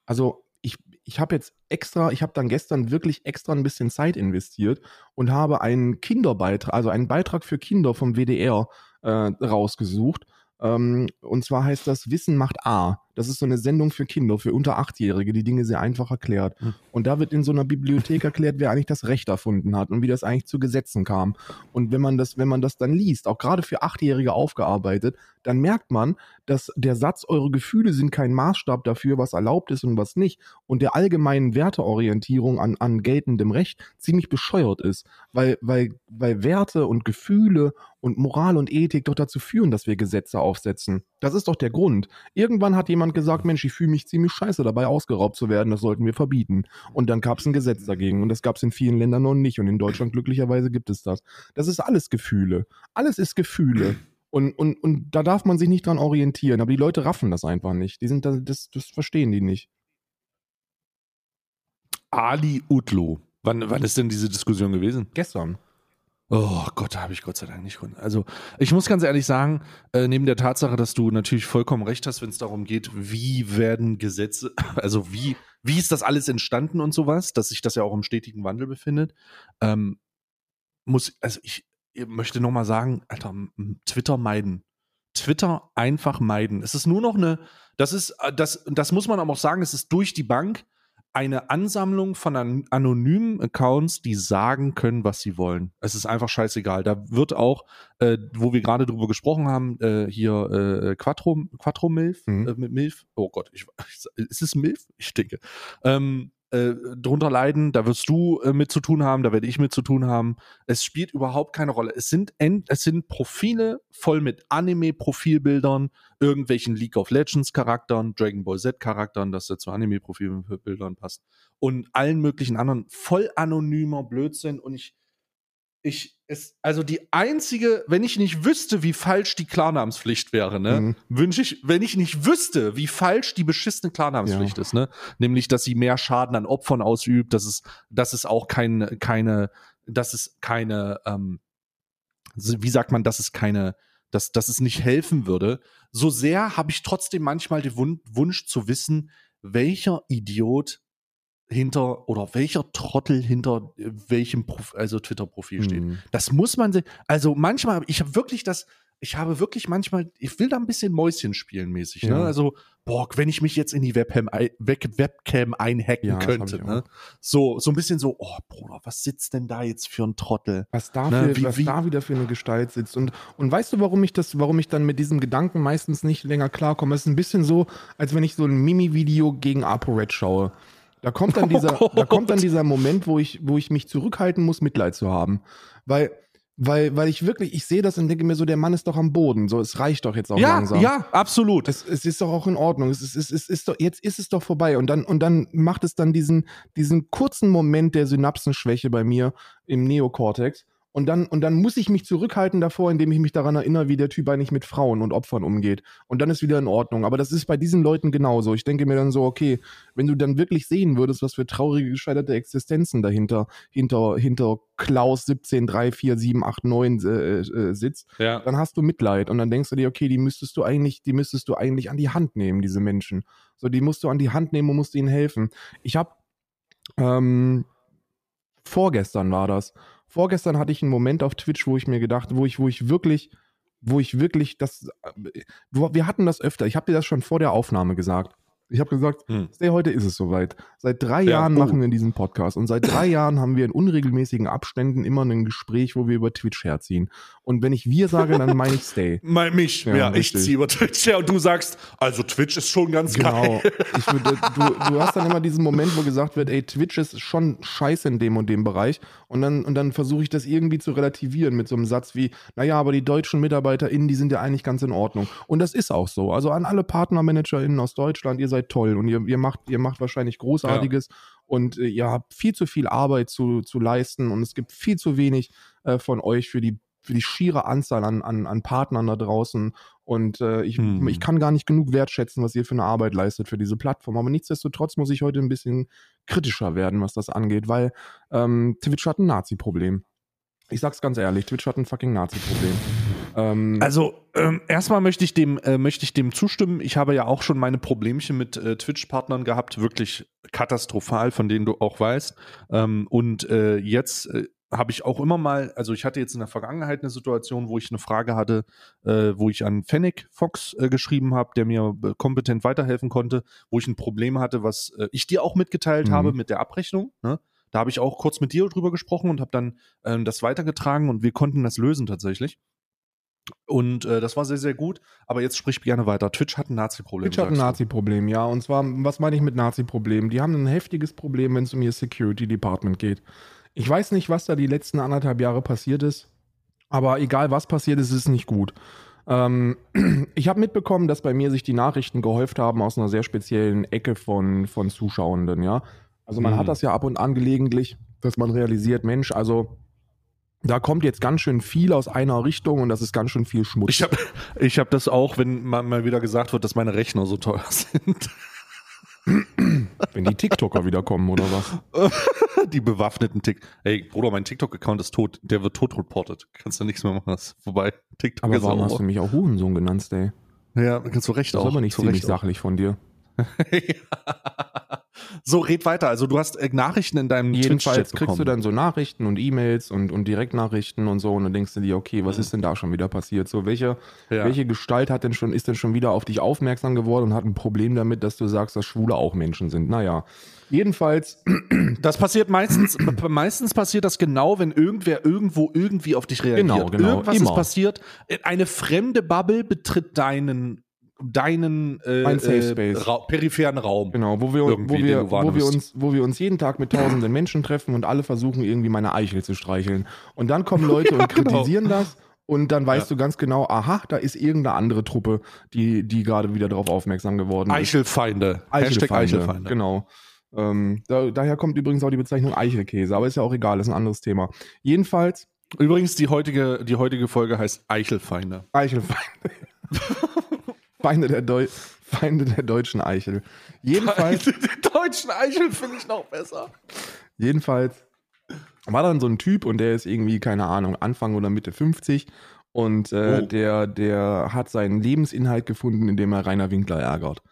Also ich, ich habe jetzt extra, ich habe dann gestern wirklich extra ein bisschen Zeit investiert und habe einen Kinderbeitrag, also einen Beitrag für Kinder vom WDR äh, rausgesucht. Ähm, und zwar heißt das Wissen macht A. Das ist so eine Sendung für Kinder, für unter Achtjährige, die Dinge sehr einfach erklärt. Hm. Und da wird in so einer Bibliothek erklärt, wer eigentlich das Recht erfunden hat und wie das eigentlich zu Gesetzen kam. Und wenn man das, wenn man das dann liest, auch gerade für Achtjährige aufgearbeitet, dann merkt man, dass der Satz, eure Gefühle sind kein Maßstab dafür, was erlaubt ist und was nicht, und der allgemeinen Werteorientierung an, an geltendem Recht ziemlich bescheuert ist. Weil, weil, weil Werte und Gefühle und Moral und Ethik doch dazu führen, dass wir Gesetze aufsetzen. Das ist doch der Grund. Irgendwann hat jemand gesagt, Mensch, ich fühle mich ziemlich scheiße dabei, ausgeraubt zu werden, das sollten wir verbieten. Und dann gab es ein Gesetz dagegen und das gab es in vielen Ländern noch nicht und in Deutschland glücklicherweise gibt es das. Das ist alles Gefühle. Alles ist Gefühle. Und, und, und da darf man sich nicht dran orientieren. Aber die Leute raffen das einfach nicht. Die sind da, das, das verstehen die nicht. Ali Utlu. Wann, wann ist denn diese Diskussion gewesen? Gestern. Oh Gott, da habe ich Gott sei Dank nicht. grund- Also, ich muss ganz ehrlich sagen, äh, neben der Tatsache, dass du natürlich vollkommen recht hast, wenn es darum geht, wie werden Gesetze, also wie, wie ist das alles entstanden und sowas, dass sich das ja auch im stetigen Wandel befindet, ähm, muss, also ich möchte nochmal sagen, Alter, Twitter meiden. Twitter einfach meiden. Es ist nur noch eine, das ist, äh, das, das muss man aber auch sagen, es ist durch die Bank eine Ansammlung von an anonymen Accounts, die sagen können, was sie wollen. Es ist einfach scheißegal. Da wird auch, äh, wo wir gerade drüber gesprochen haben, äh, hier äh, Quattro, Quattro Milf, Mhm. äh, mit Milf. Oh Gott, ich, ist es Milf? Ich denke. Ähm, äh, drunter leiden, da wirst du äh, mit zu tun haben, da werde ich mit zu tun haben. Es spielt überhaupt keine Rolle. Es sind, end, es sind Profile voll mit Anime-Profilbildern, irgendwelchen League of Legends-Charakteren, Dragon Ball Z-Charakteren, dass er zu Anime-Profilbildern passt und allen möglichen anderen voll anonymer Blödsinn und ich ich es also die einzige, wenn ich nicht wüsste, wie falsch die Klarnamenspflicht wäre, ne, Mhm. wünsche ich, wenn ich nicht wüsste, wie falsch die beschissene Klarnamenspflicht ist, ne, nämlich, dass sie mehr Schaden an Opfern ausübt, dass es, dass es auch keine, keine, dass es keine, ähm, wie sagt man, dass es keine, dass, dass es nicht helfen würde. So sehr habe ich trotzdem manchmal den Wun Wunsch zu wissen, welcher Idiot hinter oder welcher Trottel hinter äh, welchem Prof also Twitter-Profil steht. Mhm. Das muss man, se- also manchmal, ich habe wirklich das, ich habe wirklich manchmal, ich will da ein bisschen Mäuschen spielen mäßig, ne? Ja. Also, boah, wenn ich mich jetzt in die Webcam, ei- Web Webcam einhacken Ja, könnte, ne? So, so ein bisschen so, oh Bruder, was sitzt denn da jetzt für ein Trottel? Was da, Ne, für, wie- was wie- da wieder für eine Gestalt sitzt. Und, und weißt du, warum ich das, warum ich dann mit diesem Gedanken meistens nicht länger klarkomme? Es ist ein bisschen so, als wenn ich so ein Mimi-Video gegen ApoRed schaue. Da kommt dann dieser, Oh da kommt dann dieser Moment, wo ich, wo ich mich zurückhalten muss, Mitleid zu haben. Weil Weil, weil ich wirklich, ich sehe das und denke mir so, der Mann ist doch am Boden. So, es reicht doch jetzt auch Ja, langsam. ja, absolut. Es, es ist doch auch in Ordnung. Es ist, es, ist, es ist doch, jetzt ist es doch vorbei. Und dann, und dann macht es dann diesen, diesen kurzen Moment der Synapsenschwäche bei mir im Neokortex. Und dann, und dann muss ich mich zurückhalten davor, indem ich mich daran erinnere, wie der Typ eigentlich mit Frauen und Opfern umgeht. Und dann ist wieder in Ordnung. Aber das ist bei diesen Leuten genauso. Ich denke mir dann so, okay, wenn du dann wirklich sehen würdest, was für traurige, gescheiterte Existenzen dahinter, hinter, hinter Klaus 17347889 äh, äh, sitzt, Ja. dann hast du Mitleid und dann denkst du dir, okay, die müsstest du eigentlich, die müsstest du eigentlich an die Hand nehmen, diese Menschen. So, die musst du an die Hand nehmen und musst ihnen helfen. Ich habe ähm, vorgestern war das. Vorgestern hatte ich einen Moment auf Twitch, wo ich mir gedacht, wo ich, wo ich wirklich, wo ich wirklich das, äh, wir hatten das öfter. Ich habe dir das schon vor der Aufnahme gesagt. Ich habe gesagt, Hm. Heute ist es soweit. Seit drei Ja, Jahren oh. machen wir diesen Podcast und seit drei Jahren haben wir in unregelmäßigen Abständen immer ein Gespräch, wo wir über Twitch herziehen. Und wenn ich wir sage, dann meine ich Stay. Mein, mich, Ja, ja, ich ziehe über Twitch her und du sagst, also Twitch ist schon ganz Genau. geil. Würde, du, du hast dann immer diesen Moment, wo gesagt wird, ey, Twitch ist schon scheiße in dem und dem Bereich. Und dann, und dann versuche ich das irgendwie zu relativieren mit so einem Satz wie, naja, aber die deutschen MitarbeiterInnen, die sind ja eigentlich ganz in Ordnung. Und das ist auch so. Also an alle PartnermanagerInnen aus Deutschland, ihr seid toll und ihr, ihr, macht, ihr macht wahrscheinlich Großartiges. Und äh, ihr habt viel zu viel Arbeit zu, zu leisten und es gibt viel zu wenig äh, von euch für die für die schiere Anzahl an, an, an Partnern da draußen. Und äh, ich, Hm. ich kann gar nicht genug wertschätzen, was ihr für eine Arbeit leistet für diese Plattform. Aber nichtsdestotrotz muss ich heute ein bisschen kritischer werden, was das angeht, weil ähm, Twitch hat ein Nazi-Problem. Ich sag's ganz ehrlich, Twitch hat ein fucking Nazi-Problem. Ähm, Also ähm, erstmal möchte ich dem äh, möchte ich dem zustimmen. Ich habe ja auch schon meine Problemchen mit äh, Twitch-Partnern gehabt, wirklich katastrophal, von denen du auch weißt. Ähm, und äh, jetzt äh, habe ich auch immer mal, also ich hatte jetzt in der Vergangenheit eine Situation, wo ich eine Frage hatte, äh, wo ich an Fennec Fox äh, geschrieben habe, der mir äh, kompetent weiterhelfen konnte, wo ich ein Problem hatte, was äh, ich dir auch mitgeteilt Mhm. habe mit der Abrechnung. Ne? Da habe ich auch kurz mit dir drüber gesprochen und habe dann ähm, das weitergetragen und wir konnten das lösen tatsächlich. Und äh, das war sehr, sehr gut. Aber jetzt sprich gerne weiter. Twitch hat ein Nazi-Problem. Twitch hat ein. Nazi-Problem, ja. Und zwar, was meine ich mit Nazi-Problem? Die haben ein heftiges Problem, wenn es um ihr Security Department geht. Ich weiß nicht, was da die letzten anderthalb Jahre passiert ist, aber egal was passiert ist, ist es nicht gut. Ähm, ich habe mitbekommen, dass bei mir sich die Nachrichten gehäuft haben aus einer sehr speziellen Ecke von, von Zuschauenden, ja. Also man Mhm. hat das ja ab und an gelegentlich, dass man realisiert, Mensch, also da kommt jetzt ganz schön viel aus einer Richtung und das ist ganz schön viel Schmutz. Ich habe ich hab das auch, wenn mal, wieder gesagt wird, dass meine Rechner so teuer sind. wenn die TikToker wiederkommen oder was? die bewaffneten Tick. Ey, Bruder, mein TikTok-Account ist tot. Der wird tot reported. Kannst du nichts mehr machen. Das vorbei. TikTok Aber ist warum auch. hast du mich auch Hurensohn genannt, Stay? Ja, kannst du recht Das auch. ist aber nicht ziemlich sachlich von dir. so, red weiter. Also du hast äh, Nachrichten in deinem Jedenfalls kriegst du dann so Nachrichten und E-Mails und, und Direktnachrichten und so und dann denkst du dir, okay, was ist denn da schon wieder passiert? So, welche, Ja. welche Gestalt hat denn schon, ist denn schon wieder auf dich aufmerksam geworden und hat ein Problem damit, dass du sagst, dass Schwule auch Menschen sind? Naja. Jedenfalls, Das passiert meistens, meistens passiert das genau, wenn irgendwer irgendwo irgendwie auf dich reagiert. Genau, genau, Irgendwas immer. ist passiert. Eine fremde Bubble betritt deinen, deinen äh, Mein Safe äh, Space. Ra peripheren Raum. genau, wo wir, wo, wir, wo, wir uns, wo wir uns jeden Tag mit tausenden Menschen treffen und alle versuchen irgendwie meine Eichel zu streicheln. Und dann kommen Leute und genau. kritisieren das. Und dann weißt Ja. du ganz genau, aha, da ist irgendeine andere Truppe, die, die gerade wieder darauf aufmerksam geworden ist. Eichelfeinde. Hashtag Eichelfeinde. Genau. Ähm, da, daher kommt übrigens auch die Bezeichnung Eichelkäse, aber ist ja auch egal, ist ein anderes Thema. Jedenfalls Übrigens, die heutige, die heutige Folge heißt Eichelfeinde. Eichelfeinde. Feinde, der Deu Feinde der deutschen Eichel. Jedenfalls, Den deutschen Eichel finde ich noch besser. jedenfalls war dann so ein Typ und der ist irgendwie, keine Ahnung, Anfang oder Mitte 50 und äh, Oh. der, der hat seinen Lebensinhalt gefunden, indem er Rainer Winkler ärgert.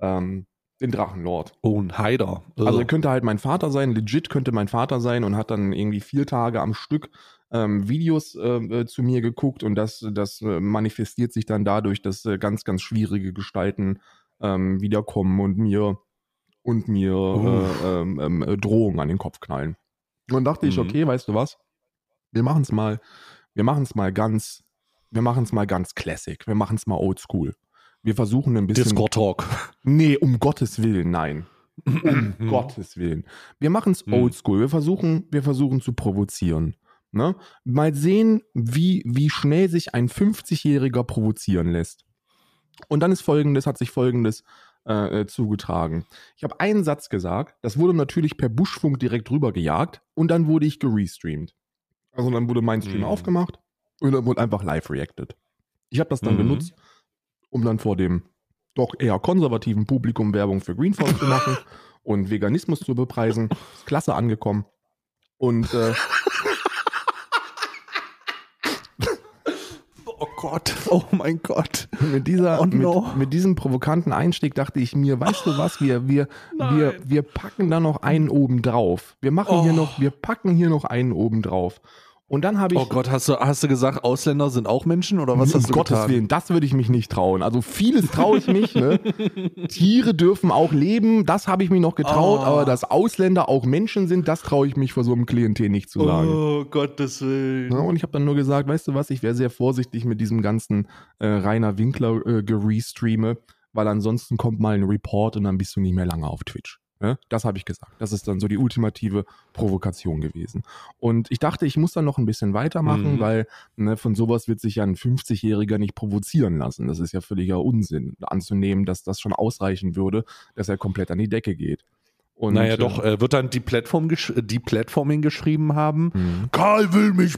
Ähm, den Drachenlord. Oh, ein Haider. Also er könnte halt mein Vater sein, legit könnte mein Vater sein und hat dann irgendwie vier Tage am Stück ähm, Videos äh, äh, zu mir geguckt und das, das äh, manifestiert sich dann dadurch, dass äh, ganz, ganz schwierige Gestalten ähm, wiederkommen und mir und mir äh, ähm, ähm, äh, Drohungen an den Kopf knallen. Und dann dachte ich, Mhm. okay, weißt du was? Wir machen es mal, wir machen es mal ganz, wir machen es mal ganz classic. Wir machen es mal oldschool. Wir versuchen ein bisschen. Discord Talk. Nee, um Gottes Willen, nein. Um Gottes Willen. Wir machen es Mhm. oldschool. Wir versuchen, wir versuchen zu provozieren. Ne? Mal sehen, wie, wie schnell sich ein 50-Jähriger provozieren lässt. Und dann ist folgendes, hat sich folgendes äh, äh, zugetragen. Ich habe einen Satz gesagt, das wurde natürlich per Buschfunk direkt rübergejagt und dann wurde ich gerestreamt. Also dann wurde mein Stream Mhm. aufgemacht und dann wurde einfach live reacted. Ich habe das dann Mhm. benutzt, um dann vor dem doch eher konservativen Publikum Werbung für Greenforce zu machen und Veganismus zu bepreisen. Ist klasse angekommen. Und äh, Oh Gott, oh mein Gott. mit, dieser, Oh no. mit, mit diesem provokanten Einstieg dachte ich mir, weißt du was, wir, wir, wir, wir packen da noch einen oben drauf. Wir machen hier Oh. noch, wir packen hier noch einen oben drauf. Und dann habe ich. Oh Gott, hast du, hast du gesagt, Ausländer sind auch Menschen oder was um hast du Gottes getan? Willen, das würde ich mich nicht trauen. Also vieles traue ich mich. Ne? Tiere dürfen auch leben, das habe ich mich noch getraut, Oh. aber dass Ausländer auch Menschen sind, das traue ich mich vor so einem Klientel nicht zu sagen. Oh Gottes Willen. Ne? Und ich habe dann nur gesagt, weißt du was, ich wäre sehr vorsichtig mit diesem ganzen äh, Rainer Winkler äh, gerestreame, weil ansonsten kommt mal ein Report und dann bist du nicht mehr lange auf Twitch. Ne? Das habe ich gesagt. Das ist dann so die ultimative Provokation gewesen. Und ich dachte, ich muss dann noch ein bisschen weitermachen, Mhm. weil ne, von sowas wird sich ja ein 50-Jähriger nicht provozieren lassen. Das ist ja völliger Unsinn, anzunehmen, dass das schon ausreichen würde, dass er komplett an die Decke geht. Und, naja, doch, äh, wird dann die Plattform gesch die Platforming geschrieben haben. Mhm. Karl will mich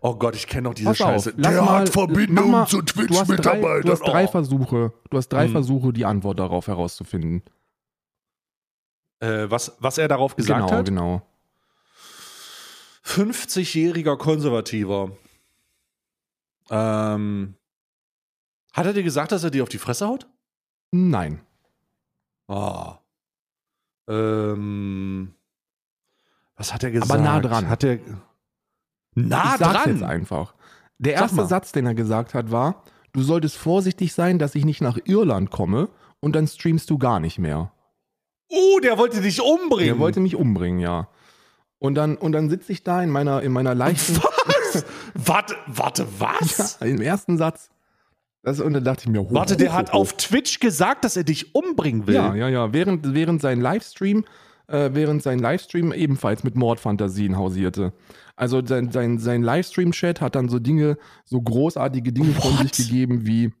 Oh Gott, ich kenne doch diese Pass Scheiße. auf, Der mal, hat Verbindung mal, zu du hast drei, du Twitch-Mitarbeitern. hast drei Oh. Versuche, du hast drei Mhm. Versuche, die Antwort darauf herauszufinden. Äh, was, was er darauf gesagt genau, hat? genau. 50-jähriger Konservativer. Ähm, hat er dir gesagt, dass er dir auf die Fresse haut? Nein. Ah. Ähm, was hat er gesagt? Aber nah dran. Hat er nah ich dran? jetzt einfach. Der erste. Satz, den er gesagt hat, war, du solltest vorsichtig sein, dass ich nicht nach Irland komme und dann streamst du gar nicht mehr. Uh, der wollte dich umbringen. Er wollte mich umbringen, ja. Und dann, und dann sitze ich da in meiner, in meiner leichten, was? warte, warte, was? im ersten Satz. Das, und dann dachte ich mir, ho, Warte, der ho, hat ho. auf Twitch gesagt, dass er dich umbringen will. Ja, ja, ja. Während, während sein Livestream, äh, während sein Livestream ebenfalls mit Mordfantasien hausierte. Also sein, sein, sein Livestream-Chat hat dann so Dinge, so großartige Dinge von What? sich gegeben wie,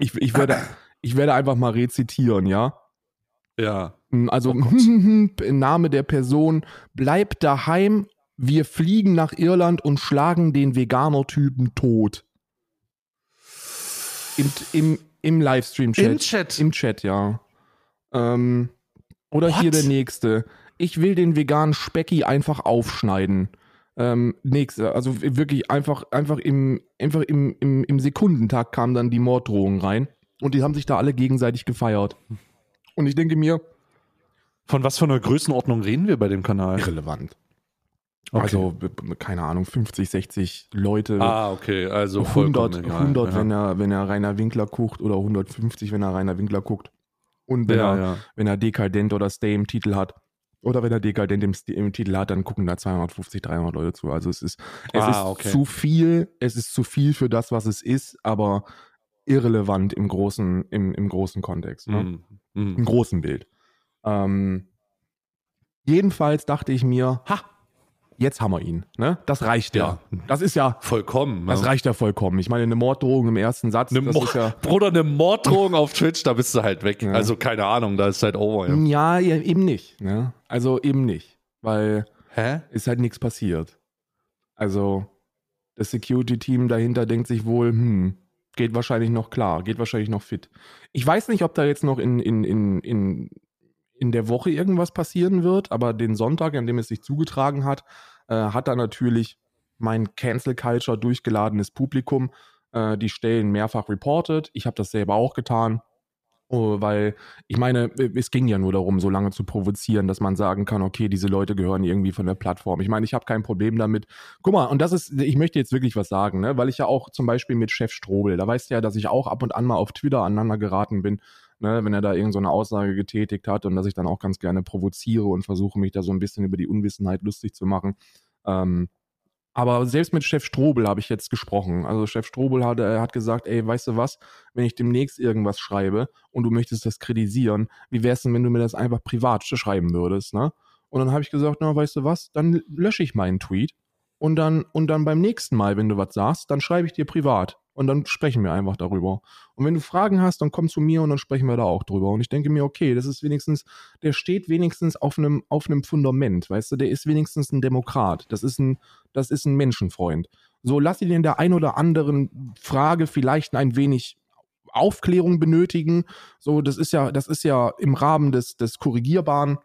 ich, ich, werde, ich werde einfach mal rezitieren, ja. ja. Also Oh im Name der Person, bleib daheim, wir fliegen nach Irland und schlagen den Veganer-Typen tot. Im, im, im Livestream-Chat. Im Chat. Im Chat, ja. Ähm, oder What? hier der nächste. Ich will den veganen Specki einfach aufschneiden. Ähm, nächste, also wirklich einfach, einfach im, einfach im, im, im Sekundentakt kamen dann die Morddrohungen rein. Und die haben sich da alle gegenseitig gefeiert. Und ich denke mir, Von was für einer Größenordnung reden wir bei dem Kanal? irrelevant. Okay. Also, keine Ahnung, 50, 60 Leute. ah, okay, also 100, vollkommen egal. 100 ja. wenn, er, wenn er Rainer Winkler guckt oder 150, wenn er Rainer Winkler guckt. Und wenn, ja, er, ja. wenn er Dekadent oder Stay im Titel hat. Oder wenn er Dekadent im, im Titel hat, dann gucken da 250, 300 Leute zu. Also es ist, es Ah, ist okay. zu viel, es ist zu viel für das, was es ist, aber irrelevant im großen, im, im großen Kontext. Ne? Mhm. Mhm. Im großen Bild. Ähm, jedenfalls dachte ich mir, ha, jetzt haben wir ihn. Ne? Das reicht ja. Ja. Das ist ja, Vollkommen. das ne? reicht ja vollkommen. Ich meine, eine Morddrohung im ersten Satz, Eine Mo- ist ja. Bruder, eine Morddrohung auf Twitch, da bist du halt weg. Ja. Also keine Ahnung, da ist halt over. Ja. Ja, ja, eben nicht. Ne? Also eben nicht. Weil Hä? ist halt nichts passiert. Also das Security-Team dahinter denkt sich wohl, hm, geht wahrscheinlich noch klar, geht wahrscheinlich noch fit. Ich weiß nicht, ob da jetzt noch in, in, in, in, in der Woche irgendwas passieren wird, aber den Sonntag, an dem es sich zugetragen hat, äh, hat da natürlich mein Cancel Culture durchgeladenes Publikum äh, die Stellen mehrfach reported. Ich habe das selber auch getan. Oh, weil ich meine, es ging ja nur darum, so lange zu provozieren, dass man sagen kann, okay, diese Leute gehören irgendwie von der Plattform. Ich meine, ich habe kein Problem damit. Guck mal, und das ist, ich möchte jetzt wirklich was sagen, ne? weil ich ja auch zum Beispiel mit Chef Strobel, da weißt du ja, dass ich auch ab und an mal auf Twitter aneinander geraten bin, ne? wenn er da irgend so Aussage getätigt hat und dass ich dann auch ganz gerne provoziere und versuche, mich da so ein bisschen über die Unwissenheit lustig zu machen. Ähm, aber selbst mit Chef Strobel habe ich jetzt gesprochen. Also Chef Strobel hat, er hat gesagt, ey, weißt du was, wenn ich demnächst irgendwas schreibe und du möchtest das kritisieren, wie wär's denn, wenn du mir das einfach privat schreiben würdest, ne? Und dann habe ich gesagt, na, weißt du was, dann lösche ich meinen Tweet und dann, und dann beim nächsten Mal, wenn du was sagst, dann schreibe ich dir privat. Und dann sprechen wir einfach darüber. Und wenn du Fragen hast, dann komm zu mir und dann sprechen wir da auch drüber. Und ich denke mir, okay, das ist wenigstens, der steht wenigstens auf einem, auf einem Fundament, weißt du, der ist wenigstens ein Demokrat. Das ist ein, das ist ein Menschenfreund. So, lass ihn in der ein oder anderen Frage vielleicht ein wenig Aufklärung benötigen. So, das ist ja, das ist ja im Rahmen des, des Korrigierbaren.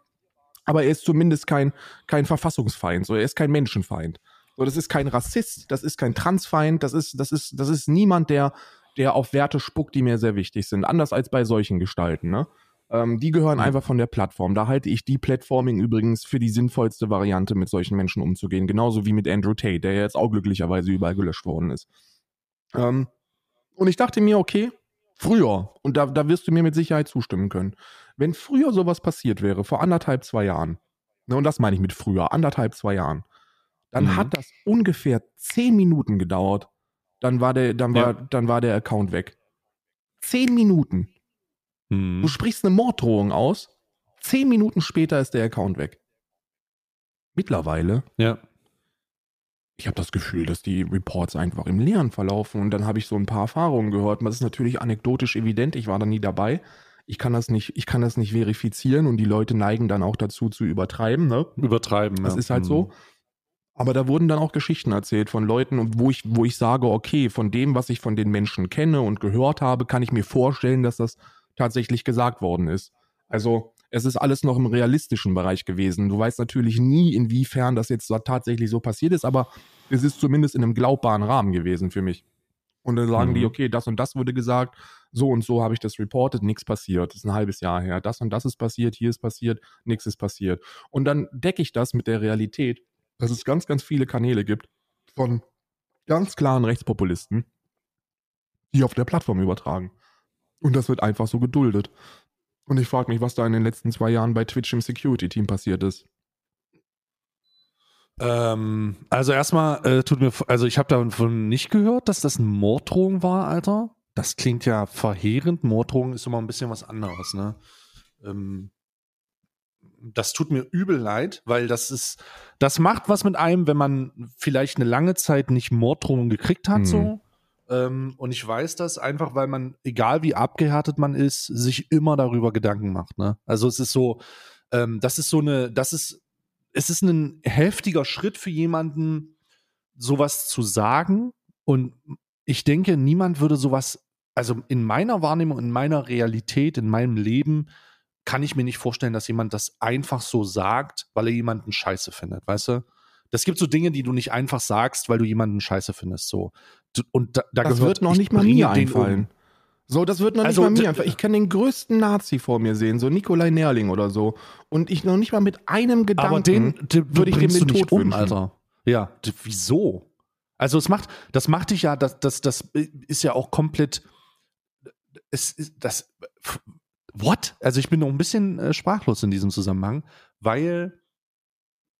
Aber er ist zumindest kein, kein Verfassungsfeind. So, er ist kein Menschenfeind. So, das ist kein Rassist, das ist kein Transfeind, das ist, das ist, das ist niemand, der, der auf Werte spuckt, die mir sehr wichtig sind. Anders als bei solchen Gestalten, ne? Ähm, die gehören Mhm. einfach von der Plattform. Da halte ich die Platforming übrigens für die sinnvollste Variante, mit solchen Menschen umzugehen. Genauso wie mit Andrew Tate, der ja jetzt auch glücklicherweise überall gelöscht worden ist. Ähm, und ich dachte mir, okay, früher, und da, da wirst du mir mit Sicherheit zustimmen können, wenn früher sowas passiert wäre, vor anderthalb, zwei Jahren, ne, und das meine ich mit früher, anderthalb, zwei Jahren, dann Mhm. hat das ungefähr zehn Minuten gedauert, dann war der, dann war, Ja. dann war der Account weg. Zehn Minuten. Hm. Du sprichst eine Morddrohung aus, zehn Minuten später ist der Account weg. Mittlerweile, Ja. ich habe das Gefühl, dass die Reports einfach im Leeren verlaufen und dann habe ich so ein paar Erfahrungen gehört. Das ist natürlich anekdotisch evident, ich war da nie dabei. Ich kann das nicht, ich kann das nicht verifizieren und die Leute neigen dann auch dazu zu übertreiben, ne? Übertreiben. Das ja. ist halt Hm. so. Aber da wurden dann auch Geschichten erzählt von Leuten, wo ich, wo ich sage, okay, von dem, was ich von den Menschen kenne und gehört habe, kann ich mir vorstellen, dass das tatsächlich gesagt worden ist. Also es ist alles noch im realistischen Bereich gewesen. Du weißt natürlich nie, inwiefern das jetzt tatsächlich so passiert ist, aber es ist zumindest in einem glaubbaren Rahmen gewesen für mich. Und dann sagen Mhm. die, okay, das und das wurde gesagt, so und so habe ich das reportet, nichts passiert. Das ist ein halbes Jahr her. Das und das ist passiert, hier ist passiert, nichts ist passiert. Und dann decke ich das mit der Realität, dass es ganz, ganz viele Kanäle gibt von ganz klaren Rechtspopulisten, die auf der Plattform übertragen. Und das wird einfach so geduldet. Und ich frage mich, was da in den letzten zwei Jahren bei Twitch im Security-Team passiert ist. Ähm, also erstmal äh, tut mir, also ich habe davon nicht gehört, dass das eine Morddrohung war, Alter. Das klingt ja verheerend. Morddrohung ist immer ein bisschen was anderes, ne? Ähm, das tut mir übel leid, weil das ist, das macht was mit einem, wenn man vielleicht eine lange Zeit nicht Morddrohungen gekriegt hat, Mhm. so. Ähm, und ich weiß das einfach, weil man, egal wie abgehärtet man ist, sich immer darüber Gedanken macht, ne? Also es ist so, ähm, das ist so eine, das ist, es ist ein heftiger Schritt für jemanden, sowas zu sagen. Und ich denke, niemand würde sowas, also in meiner Wahrnehmung, in meiner Realität, in meinem Leben, kann ich mir nicht vorstellen, dass jemand das einfach so sagt, weil er jemanden scheiße findet, weißt du? Das gibt so Dinge, die du nicht einfach sagst, weil du jemanden scheiße findest, so. Und da, da Das gehört, wird noch ich nicht mal mir einfallen. um. So, das wird noch Also, nicht mal mir einfallen. Ich kann den größten Nazi vor mir sehen, so Nikolai Nerling oder so. Und ich noch nicht mal mit einem Gedanken Aber den, den würde ich dem den Tod um, wünschen. Alter. Ja, wieso? Also es macht, das macht dich ja, das, das, das ist ja auch komplett, es ist das, what? Also ich bin noch ein bisschen äh, sprachlos in diesem Zusammenhang, weil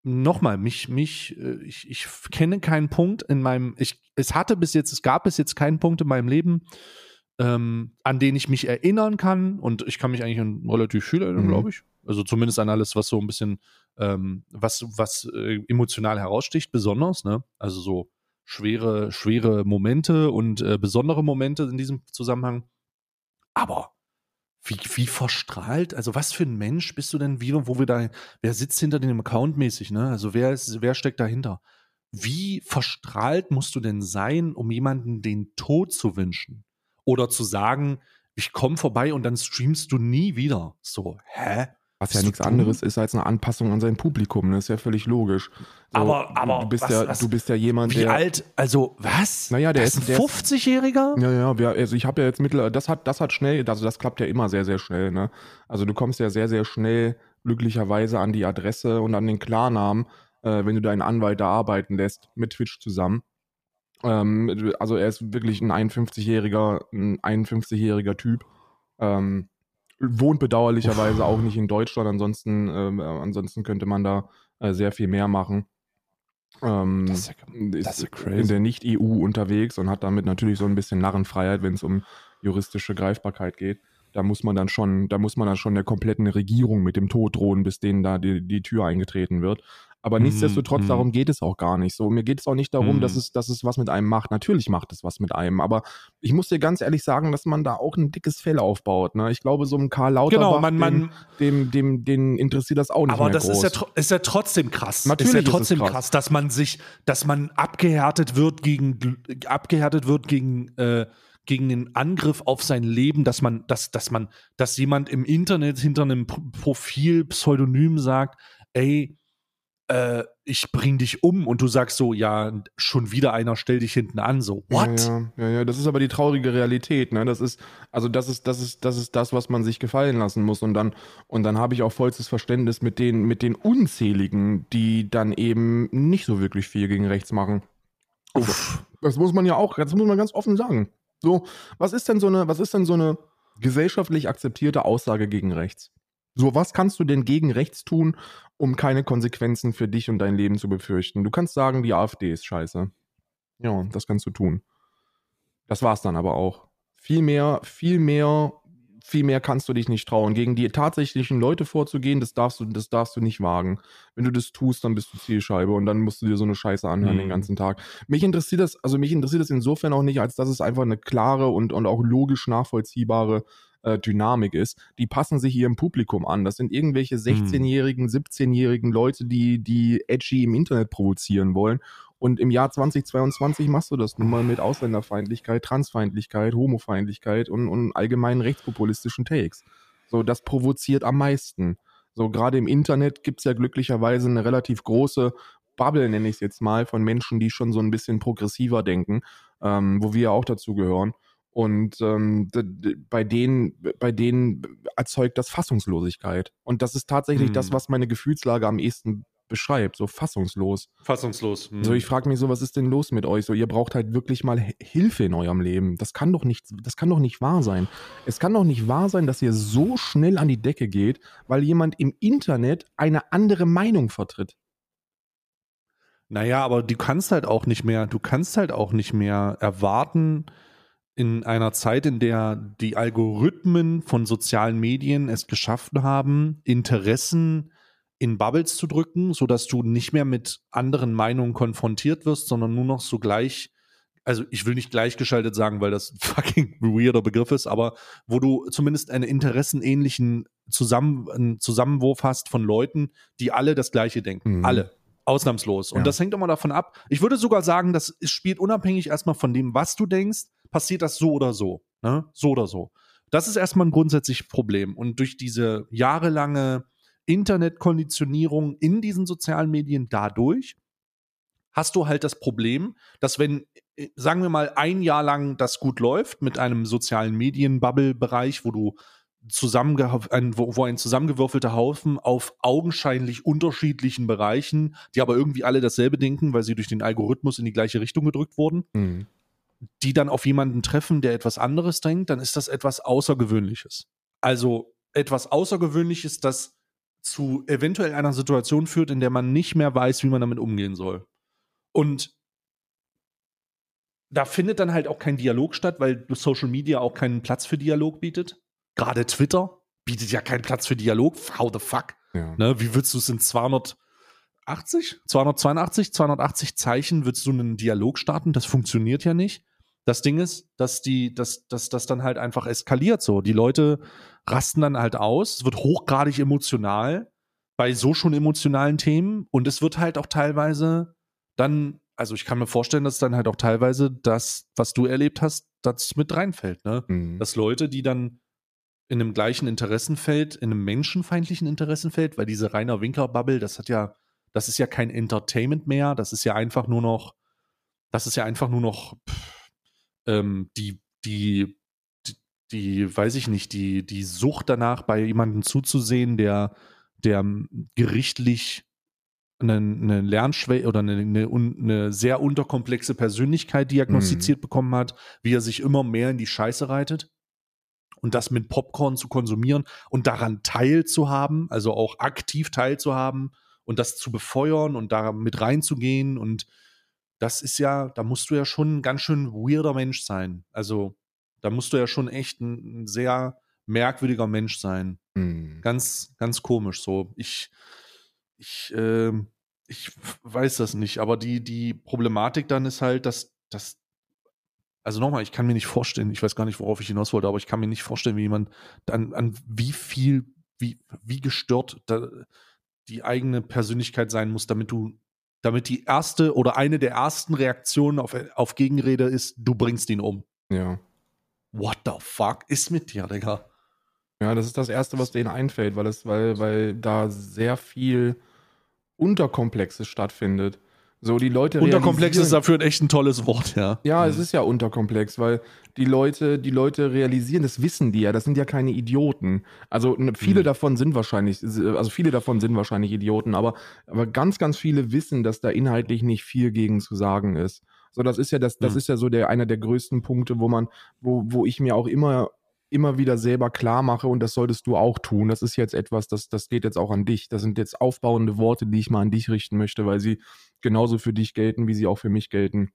nochmal, mich, mich, äh, ich, ich kenne keinen Punkt in meinem, ich, es hatte bis jetzt, es gab bis jetzt keinen Punkt in meinem Leben, ähm, an den ich mich erinnern kann und ich kann mich eigentlich an relativ viel erinnern, Mhm. glaube ich. Also zumindest an alles, was so ein bisschen, ähm, was, was äh, emotional heraussticht, besonders, ne? Also so schwere, schwere Momente und äh, besondere Momente in diesem Zusammenhang. Aber wie, wie verstrahlt, also was für ein Mensch bist du denn, wie, wo wir da, wer sitzt hinter dem Account mäßig, ne? Also wer ist, wer steckt dahinter? Wie verstrahlt musst du denn sein, um jemanden den Tod zu wünschen? Oder zu sagen, ich komme vorbei und dann streamst du nie wieder. So, hä? Was ja nichts dumm? anderes ist als eine Anpassung an sein Publikum. Das ist ja völlig logisch. So, Aber- aber du bist was- ja, was- du bist ja jemand, Wie der. alt? Also, was? Naja, der das ist- ein der ist- 50-Jähriger? Ja, ja, wir, also ich habe ja jetzt mittlerweile, das hat, das hat schnell, also das klappt ja immer sehr, sehr schnell, ne? Also du kommst ja sehr, sehr schnell glücklicherweise an die Adresse und an den Klarnamen, äh, wenn du deinen Anwalt da arbeiten lässt mit Twitch zusammen. Ähm, also er ist wirklich ein 51-jähriger, ein 51-jähriger Typ. Ähm, wohnt bedauerlicherweise auch nicht in Deutschland, ansonsten, ähm, äh, ansonsten könnte man da äh, sehr viel mehr machen. Ähm, Das ist ja- ist das ist crazy. in der Nicht-EU unterwegs und hat damit natürlich so ein bisschen Narrenfreiheit, wenn es um juristische Greifbarkeit geht. da muss man dann schon, da muss man dann schon der kompletten Regierung mit dem Tod drohen, bis denen da die, die Tür eingetreten wird. Aber Mhm, nichtsdestotrotz, mhm. darum geht es auch gar nicht. So, mir geht es auch nicht darum, Mhm. dass, es, dass es was mit einem macht. Natürlich macht es was mit einem, aber ich muss dir ganz ehrlich sagen, dass man da auch ein dickes Fell aufbaut. Ne? Ich glaube, so ein Karl Lauterbach, Genau, man, man, dem, dem, dem, den interessiert das auch nicht aber das groß. ist ja, ist ja trotzdem krass. Natürlich ist ist ja es trotzdem krass. krass. dass man sich, dass man abgehärtet wird gegen, abgehärtet wird gegen, äh, gegen den Angriff auf sein Leben, dass man, dass, dass man, dass jemand im Internet hinter einem Profil Pseudonym sagt, ey, äh, ich bring dich um und du sagst so, ja, schon wieder einer, stell dich hinten an, so, what? Ja, ja, ja, das ist aber die traurige Realität, ne? Das ist, also das ist, das ist, das ist das, was man sich gefallen lassen muss. Und dann, und dann habe ich auch vollstes Verständnis mit den, mit den Unzähligen, die dann eben nicht so wirklich viel gegen rechts machen. Uff. Das muss man ja auch, das muss man ganz offen sagen. So, was ist denn so eine, was ist denn so eine gesellschaftlich akzeptierte Aussage gegen rechts? So, was kannst du denn gegen rechts tun, um keine Konsequenzen für dich und dein Leben zu befürchten? Du kannst sagen, die AfD ist scheiße. Ja, das kannst du tun. Das war's dann aber auch. Viel mehr, viel mehr, viel mehr kannst du dich nicht trauen. Gegen die tatsächlichen Leute vorzugehen, das darfst du, das darfst du nicht wagen. Wenn du das tust, dann bist du Zielscheibe und dann musst du dir so eine Scheiße anhören Mhm. den ganzen Tag. Mich interessiert das, also mich interessiert das insofern auch nicht, als dass es einfach eine klare und, und auch logisch nachvollziehbare äh, Dynamik ist. Die passen sich ihrem Publikum an. Das sind irgendwelche 16-jährigen, 17-jährigen Leute, die, die edgy im Internet provozieren wollen. Und im Jahr 2022 machst du das nun mal mit Ausländerfeindlichkeit, Transfeindlichkeit, Homofeindlichkeit und, und allgemeinen rechtspopulistischen Takes. So, das provoziert am meisten. So, gerade im Internet gibt's ja glücklicherweise eine relativ große Bubble, nenne ich es jetzt mal, von Menschen, die schon so ein bisschen progressiver denken, ähm, wo wir ja auch dazu gehören. Und ähm, bei denen, bei denen erzeugt das Fassungslosigkeit. Und das ist tatsächlich Hm. das, was meine Gefühlslage am ehesten beschreibt, so fassungslos. Fassungslos. Hm. So, ich frage mich so, was ist denn los mit euch? So, ihr braucht halt wirklich mal Hilfe in eurem Leben. Das kann doch nicht, das kann doch nicht wahr sein. Es kann doch nicht wahr sein, dass ihr so schnell an die Decke geht, weil jemand im Internet eine andere Meinung vertritt. Naja, aber du kannst halt auch nicht mehr, du kannst halt auch nicht mehr erwarten, in einer Zeit, in der die Algorithmen von sozialen Medien es geschafft haben, Interessen in Bubbles zu drücken, sodass du nicht mehr mit anderen Meinungen konfrontiert wirst, sondern nur noch so gleich, also ich will nicht gleichgeschaltet sagen, weil das ein fucking weirder Begriff ist, aber wo du zumindest einen interessenähnlichen Zusammen einen Zusammenwurf hast von Leuten, die alle das Gleiche denken. Mhm. Alle. Ausnahmslos. Und Ja. das hängt immer davon ab. Ich würde sogar sagen, das spielt unabhängig erstmal von dem, was du denkst, passiert das so oder so. Ne? So oder so. Das ist erstmal ein grundsätzliches Problem. Und durch diese jahrelange Internetkonditionierung in diesen sozialen Medien dadurch hast du halt das Problem, dass wenn, äh, sagen wir mal, ein Jahr lang das gut läuft mit einem sozialen Medien-Bubble-Bereich, wo du ein, wo, wo ein zusammengewürfelter Haufen auf augenscheinlich unterschiedlichen Bereichen, die aber irgendwie alle dasselbe denken, weil sie durch den Algorithmus in die gleiche Richtung gedrückt wurden, Hm. Die dann auf jemanden treffen, der etwas anderes denkt, dann ist das etwas Außergewöhnliches. Also etwas Außergewöhnliches, das zu eventuell einer Situation führt, in der man nicht mehr weiß, wie man damit umgehen soll. Und da findet dann halt auch kein Dialog statt, weil Social Media auch keinen Platz für Dialog bietet. Gerade Twitter bietet ja keinen Platz für Dialog. How the fuck? Ja. Ne, wie willst du es in 280, 282, 280 Zeichen willst du einen Dialog starten? Das funktioniert ja nicht. Das Ding ist, dass die, dass, dass das dann halt einfach eskaliert so. Die Leute rasten dann halt aus. Es wird hochgradig emotional bei so schon emotionalen Themen und es wird halt auch teilweise dann, also ich kann mir vorstellen, dass dann halt auch teilweise das, was du erlebt hast, das mit reinfällt, ne? Hm. dass Leute, die dann in einem gleichen Interessenfeld, in einem menschenfeindlichen Interessenfeld, weil diese Rainer Winker-Bubble, das hat ja, das ist ja kein Entertainment mehr, das ist ja einfach nur noch, das ist ja einfach nur noch pff, ähm, die, die, die, die, weiß ich nicht, die, die Sucht danach, bei jemandem zuzusehen, der, der gerichtlich eine, eine Lernschwäche oder eine, eine, eine sehr unterkomplexe Persönlichkeit diagnostiziert bekommen hat, wie er sich immer mehr in die Scheiße reitet. Und das mit Popcorn zu konsumieren und daran teilzuhaben, also auch aktiv teilzuhaben und das zu befeuern und da mit reinzugehen und das ist ja, da musst du ja schon ein ganz schön weirder Mensch sein. Also da musst du ja schon echt ein, ein sehr merkwürdiger Mensch sein. Hm. Ganz, ganz komisch so. Ich, ich, ähm, ich weiß das nicht, aber die, die Problematik dann ist halt, dass, dass also nochmal, ich kann mir nicht vorstellen, ich weiß gar nicht, worauf ich hinaus wollte, aber ich kann mir nicht vorstellen, wie jemand an, an wie viel, wie, wie gestört da die eigene Persönlichkeit sein muss, damit du, damit die erste oder eine der ersten Reaktionen auf, auf Gegenrede ist, du bringst ihn um. Ja. What the fuck ist mit dir, Digga? Ja, das ist das Erste, was denen einfällt, weil es, weil, weil da sehr viel Unterkomplexes stattfindet. So, die Leute Unterkomplex ist dafür ein echt ein tolles Wort, ja. Ja, es ist ja unterkomplex, weil die Leute, die Leute realisieren, das wissen die ja, das sind ja keine Idioten. Also viele Mhm. davon sind wahrscheinlich, also viele davon sind wahrscheinlich Idioten, aber, aber ganz, ganz viele wissen, dass da inhaltlich nicht viel gegen zu sagen ist. So, das ist ja das, das Mhm. ist ja so der einer der größten Punkte, wo man, wo, wo ich mir auch immer immer wieder selber klar mache und das solltest du auch tun. Das ist jetzt etwas, das, das geht jetzt auch an dich. Das sind jetzt aufbauende Worte, die ich mal an dich richten möchte, weil sie genauso für dich gelten, wie sie auch für mich gelten.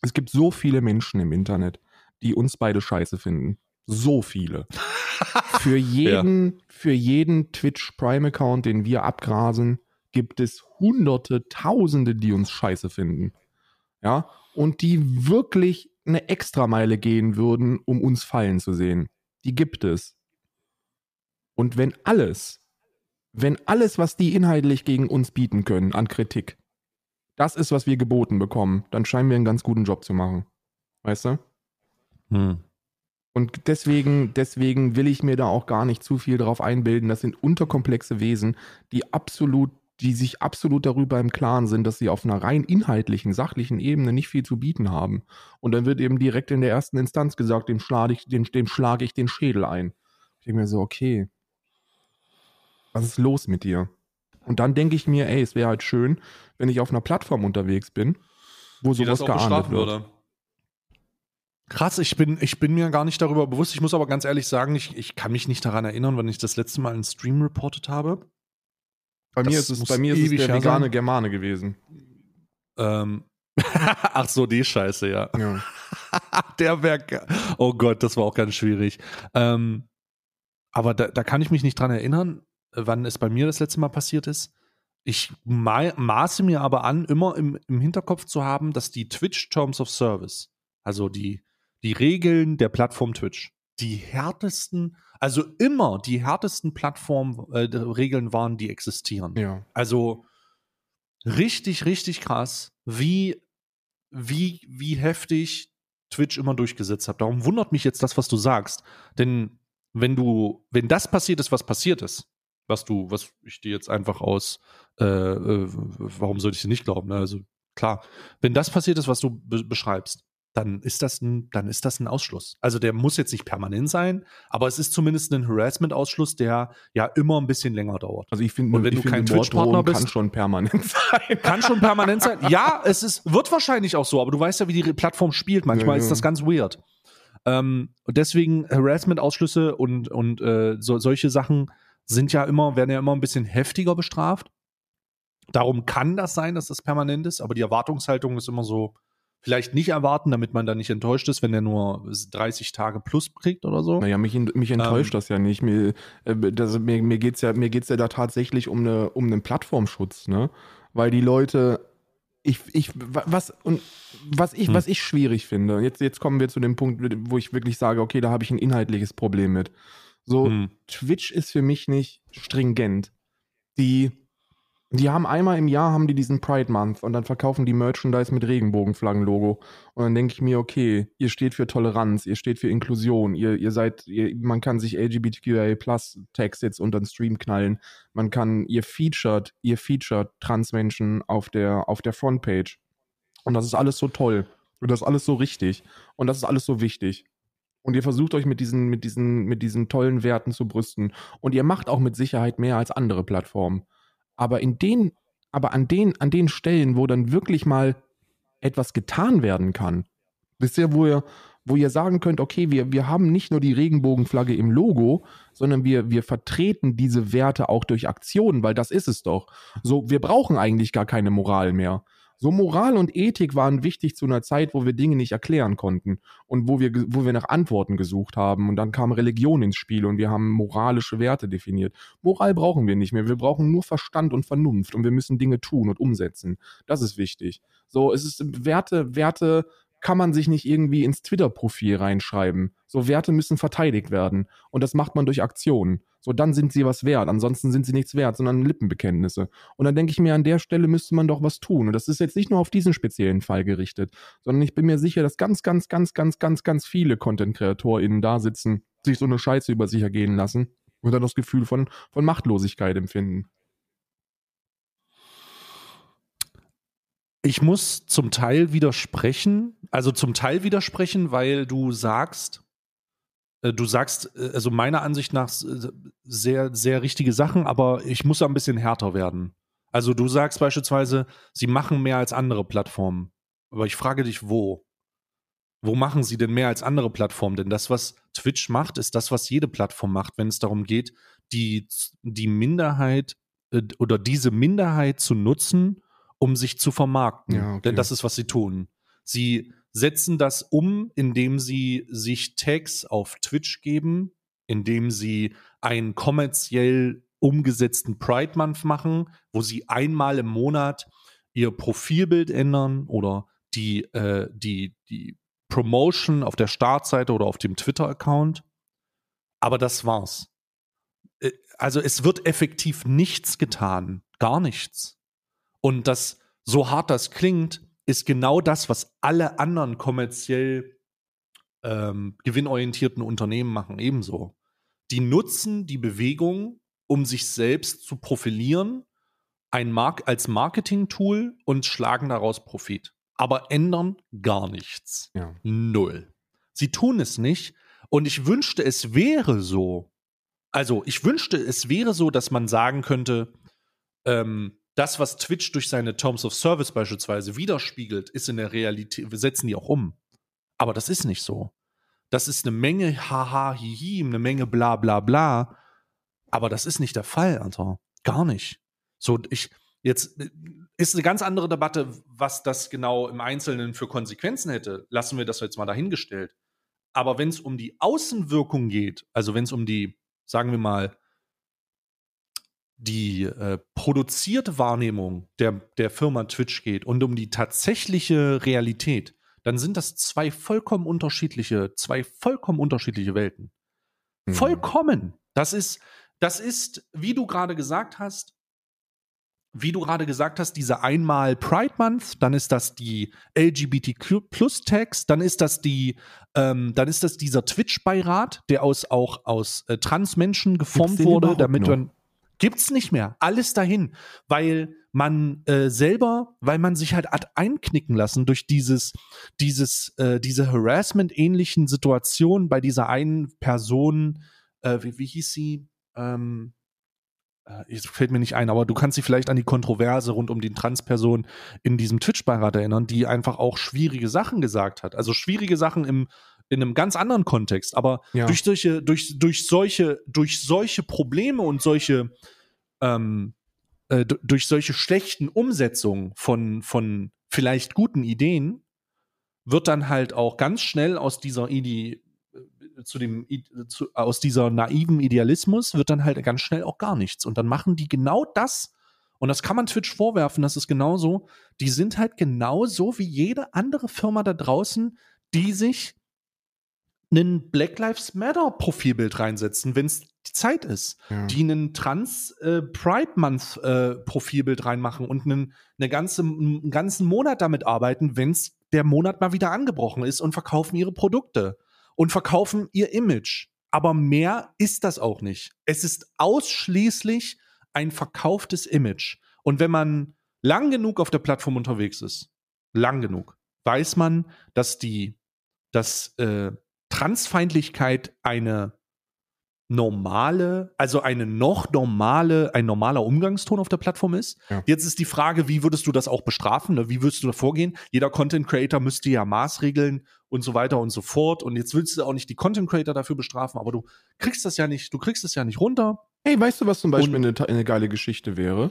Es gibt so viele Menschen im Internet, die uns beide scheiße finden. So viele. für jeden, für jeden Twitch Prime Account, den wir abgrasen, gibt es hunderte, tausende, die uns scheiße finden. Ja, und die wirklich eine Extrameile gehen würden, um uns fallen zu sehen. Die gibt es. Und wenn alles, wenn alles, was die inhaltlich gegen uns bieten können an Kritik, das ist, was wir geboten bekommen, dann scheinen wir einen ganz guten Job zu machen. Weißt du? Hm. Und deswegen, deswegen will ich mir da auch gar nicht zu viel drauf einbilden. Das sind unterkomplexe Wesen, die absolut, die sich absolut darüber im Klaren sind, dass sie auf einer rein inhaltlichen, sachlichen Ebene nicht viel zu bieten haben. Und dann wird eben direkt in der ersten Instanz gesagt, dem schlage ich, dem, dem schlage ich den Schädel ein. Ich denke mir so, okay, was ist los mit dir? Und dann denke ich mir, ey, es wäre halt schön, wenn ich auf einer Plattform unterwegs bin, wo die sowas das auch geahndet wird. würde. Krass, ich bin, ich bin mir gar nicht darüber bewusst. Ich muss aber ganz ehrlich sagen, ich, ich kann mich nicht daran erinnern, wann ich das letzte Mal einen Stream reportet habe. Bei mir ist es, bei mir ist es der vegane sein. Germane gewesen. Ähm, Ach so, die Scheiße, ja. Ja. Der wäre. Oh Gott, das war auch ganz schwierig. Ähm, aber da, da kann ich mich nicht dran erinnern, wann es bei mir das letzte Mal passiert ist. Ich ma maße mir aber an, immer im, im Hinterkopf zu haben, dass die Twitch Terms of Service, also die, die Regeln der Plattform Twitch, die härtesten, also immer die härtesten Plattformregeln waren, die existieren. ja. Also richtig, richtig krass, wie, wie, wie heftig Twitch immer durchgesetzt hat. Darum wundert mich jetzt das, was du sagst. Denn wenn du, wenn das passiert ist, was passiert ist, was du, was ich dir jetzt einfach aus, äh, äh, warum sollte ich dir nicht glauben? Ne? Also klar, wenn das passiert ist, was du be beschreibst, dann ist das ein, dann ist das ein Ausschluss. Also der muss jetzt nicht permanent sein, aber es ist zumindest ein Harassment-Ausschluss, der ja immer ein bisschen länger dauert. Also ich finde, Und wenn ich du kein Twitch-Partner bist- kann schon permanent sein. Kann schon permanent sein. Ja, es ist, wird wahrscheinlich auch so, aber du weißt ja, wie die Plattform spielt. Manchmal Ja, ja. ist das ganz weird. Ähm, und deswegen Harassment-Ausschlüsse und, und äh, so, solche Sachen sind ja immer, werden ja immer ein bisschen heftiger bestraft. Darum kann das sein, dass das permanent ist, aber die Erwartungshaltung ist immer so, vielleicht nicht erwarten, damit man da nicht enttäuscht ist, wenn der nur 30 Tage plus kriegt oder so. Naja, mich, mich enttäuscht Ähm. das ja nicht. Mir, äh, das, mir, mir geht es ja, mir geht's ja da tatsächlich um, eine, um einen Plattformschutz, ne? Weil die Leute, ich, ich, wa- was, und was ich, Hm. was ich schwierig finde, jetzt, jetzt kommen wir zu dem Punkt, wo ich wirklich sage, okay, da habe ich ein inhaltliches Problem mit. So, Hm. Twitch ist für mich nicht stringent. Die, die haben einmal im Jahr haben die diesen Pride Month und dann verkaufen die Merchandise mit Regenbogenflaggenlogo. Und dann denke ich mir, okay, ihr steht für Toleranz, ihr steht für Inklusion, ihr, ihr seid, ihr, man kann sich LGBTQIA Plus Tags jetzt unter den Stream knallen. Man kann, ihr featured, ihr featured Transmenschen auf der, auf der Frontpage. Und das ist alles so toll. Und das ist alles so richtig. Und das ist alles so wichtig. Und ihr versucht euch mit diesen, mit diesen, mit diesen tollen Werten zu brüsten. Und ihr macht auch mit Sicherheit mehr als andere Plattformen. Aber in den, aber an den, an den Stellen, wo dann wirklich mal etwas getan werden kann, wisst ihr, wo ihr, wo ihr sagen könnt, okay, wir, wir haben nicht nur die Regenbogenflagge im Logo, sondern wir, wir vertreten diese Werte auch durch Aktionen, weil das ist es doch. So, wir brauchen eigentlich gar keine Moral mehr. So Moral und Ethik waren wichtig zu einer Zeit, wo wir Dinge nicht erklären konnten und wo wir, wo wir nach Antworten gesucht haben. Und dann kam Religion ins Spiel und wir haben moralische Werte definiert. Moral brauchen wir nicht mehr. Wir brauchen nur Verstand und Vernunft und wir müssen Dinge tun und umsetzen. Das ist wichtig. So, es ist Werte, Werte kann man sich nicht irgendwie ins Twitter-Profil reinschreiben. So Werte müssen verteidigt werden. Und das macht man durch Aktionen. So, dann sind sie was wert. Ansonsten sind sie nichts wert, sondern Lippenbekenntnisse. Und dann denke ich mir, an der Stelle müsste man doch was tun. Und das ist jetzt nicht nur auf diesen speziellen Fall gerichtet, sondern ich bin mir sicher, dass ganz, ganz, ganz, ganz, ganz, ganz viele Content-KreatorInnen da sitzen, sich so eine Scheiße über sich ergehen lassen und dann das Gefühl von, von Machtlosigkeit empfinden. Ich muss zum Teil widersprechen, also zum Teil widersprechen, weil du sagst, du sagst, äh, also meiner Ansicht nach äh, sehr, sehr richtige Sachen, aber ich muss da ein bisschen härter werden. Also du sagst beispielsweise, sie machen mehr als andere Plattformen. Aber ich frage dich, wo? Wo machen sie denn mehr als andere Plattformen? Denn das, was Twitch macht, ist das, was jede Plattform macht, wenn es darum geht, die, die Minderheit äh, oder diese Minderheit zu nutzen, um sich zu vermarkten. Ja, okay. Denn das ist, was sie tun. Sie setzen das um, indem sie sich Tags auf Twitch geben, indem sie einen kommerziell umgesetzten Pride Month machen, wo sie einmal im Monat ihr Profilbild ändern oder die, äh, die, die Promotion auf der Startseite oder auf dem Twitter-Account. Aber das war's. Äh, Also es wird effektiv nichts getan. Gar nichts. Und das, so hart das klingt, ist genau das, was alle anderen kommerziell ähm, gewinnorientierten Unternehmen machen, ebenso. Die nutzen die Bewegung, um sich selbst zu profilieren, ein Mark als Marketing-Tool und schlagen daraus Profit. Aber ändern gar nichts. Ja. Null. Sie tun es nicht. Und ich wünschte, es wäre so. Also, ich wünschte, es wäre so, dass man sagen könnte, ähm, das, was Twitch durch seine Terms of Service beispielsweise widerspiegelt, ist in der Realität, wir setzen die auch um. Aber das ist nicht so. Das ist eine Menge haha, hihi, eine Menge bla bla bla. Aber das ist nicht der Fall, Alter. Gar nicht. So, ich, jetzt äh, ist eine ganz andere Debatte, was das genau im Einzelnen für Konsequenzen hätte. Lassen wir das jetzt mal dahingestellt. Aber wenn es um die Außenwirkung geht, also wenn es um die, sagen wir mal, die äh, produzierte Wahrnehmung der, der Firma Twitch geht und um die tatsächliche Realität, dann sind das zwei vollkommen unterschiedliche, zwei vollkommen unterschiedliche Welten. Mhm. Vollkommen. Das ist, das ist, wie du gerade gesagt hast, wie du gerade gesagt hast, diese einmal Pride Month, dann ist das die LGBTQ Plus Tags, dann ist das die, ähm, dann ist das dieser Twitch-Beirat, der aus auch aus äh, Transmenschen geformt wurde, damit noch? man gibt's nicht mehr, alles dahin, weil man äh, selber, weil man sich halt hat einknicken lassen durch dieses, dieses, äh, diese Harassment-ähnlichen Situationen bei dieser einen Person, äh, wie, wie hieß sie? Ähm, äh, jetzt fällt mir nicht ein, aber du kannst dich vielleicht an die Kontroverse rund um die Transperson in diesem Twitch-Beirat erinnern, die einfach auch schwierige Sachen gesagt hat. Also schwierige Sachen im, in einem ganz anderen Kontext. Aber Ja. durch solche, durch, durch solche, durch solche Probleme und solche, ähm, äh, durch solche schlechten Umsetzungen von, von vielleicht guten Ideen wird dann halt auch ganz schnell aus dieser Idee zu dem zu, aus dieser naiven Idealismus wird dann halt ganz schnell auch gar nichts und dann machen die genau das und das kann man Twitch vorwerfen, das ist genauso, die sind halt genauso wie jede andere Firma da draußen, die sich einen Black Lives Matter Profilbild reinsetzen, wenn es die Zeit ist Ja. die einen Trans äh, Pride Month äh, Profilbild reinmachen und einen, eine ganze, einen ganzen Monat damit arbeiten, wenn es der Monat mal wieder angebrochen ist und verkaufen ihre Produkte und verkaufen ihr Image. Aber mehr ist das auch nicht. Es ist ausschließlich ein verkauftes Image. Und wenn man lang genug auf der Plattform unterwegs ist, lang genug, weiß man, dass die, dass äh, Transfeindlichkeit eine normale, also eine noch normale, ein normaler Umgangston auf der Plattform ist. Ja. Jetzt ist die Frage, wie würdest du das auch bestrafen? Ne? Wie würdest du da vorgehen? Jeder Content Creator müsste ja Maßregeln und so weiter und so fort. Und jetzt willst du auch nicht die Content Creator dafür bestrafen, aber du kriegst das ja nicht, du kriegst das ja nicht runter. Hey, weißt du, was zum Beispiel eine, eine geile Geschichte wäre?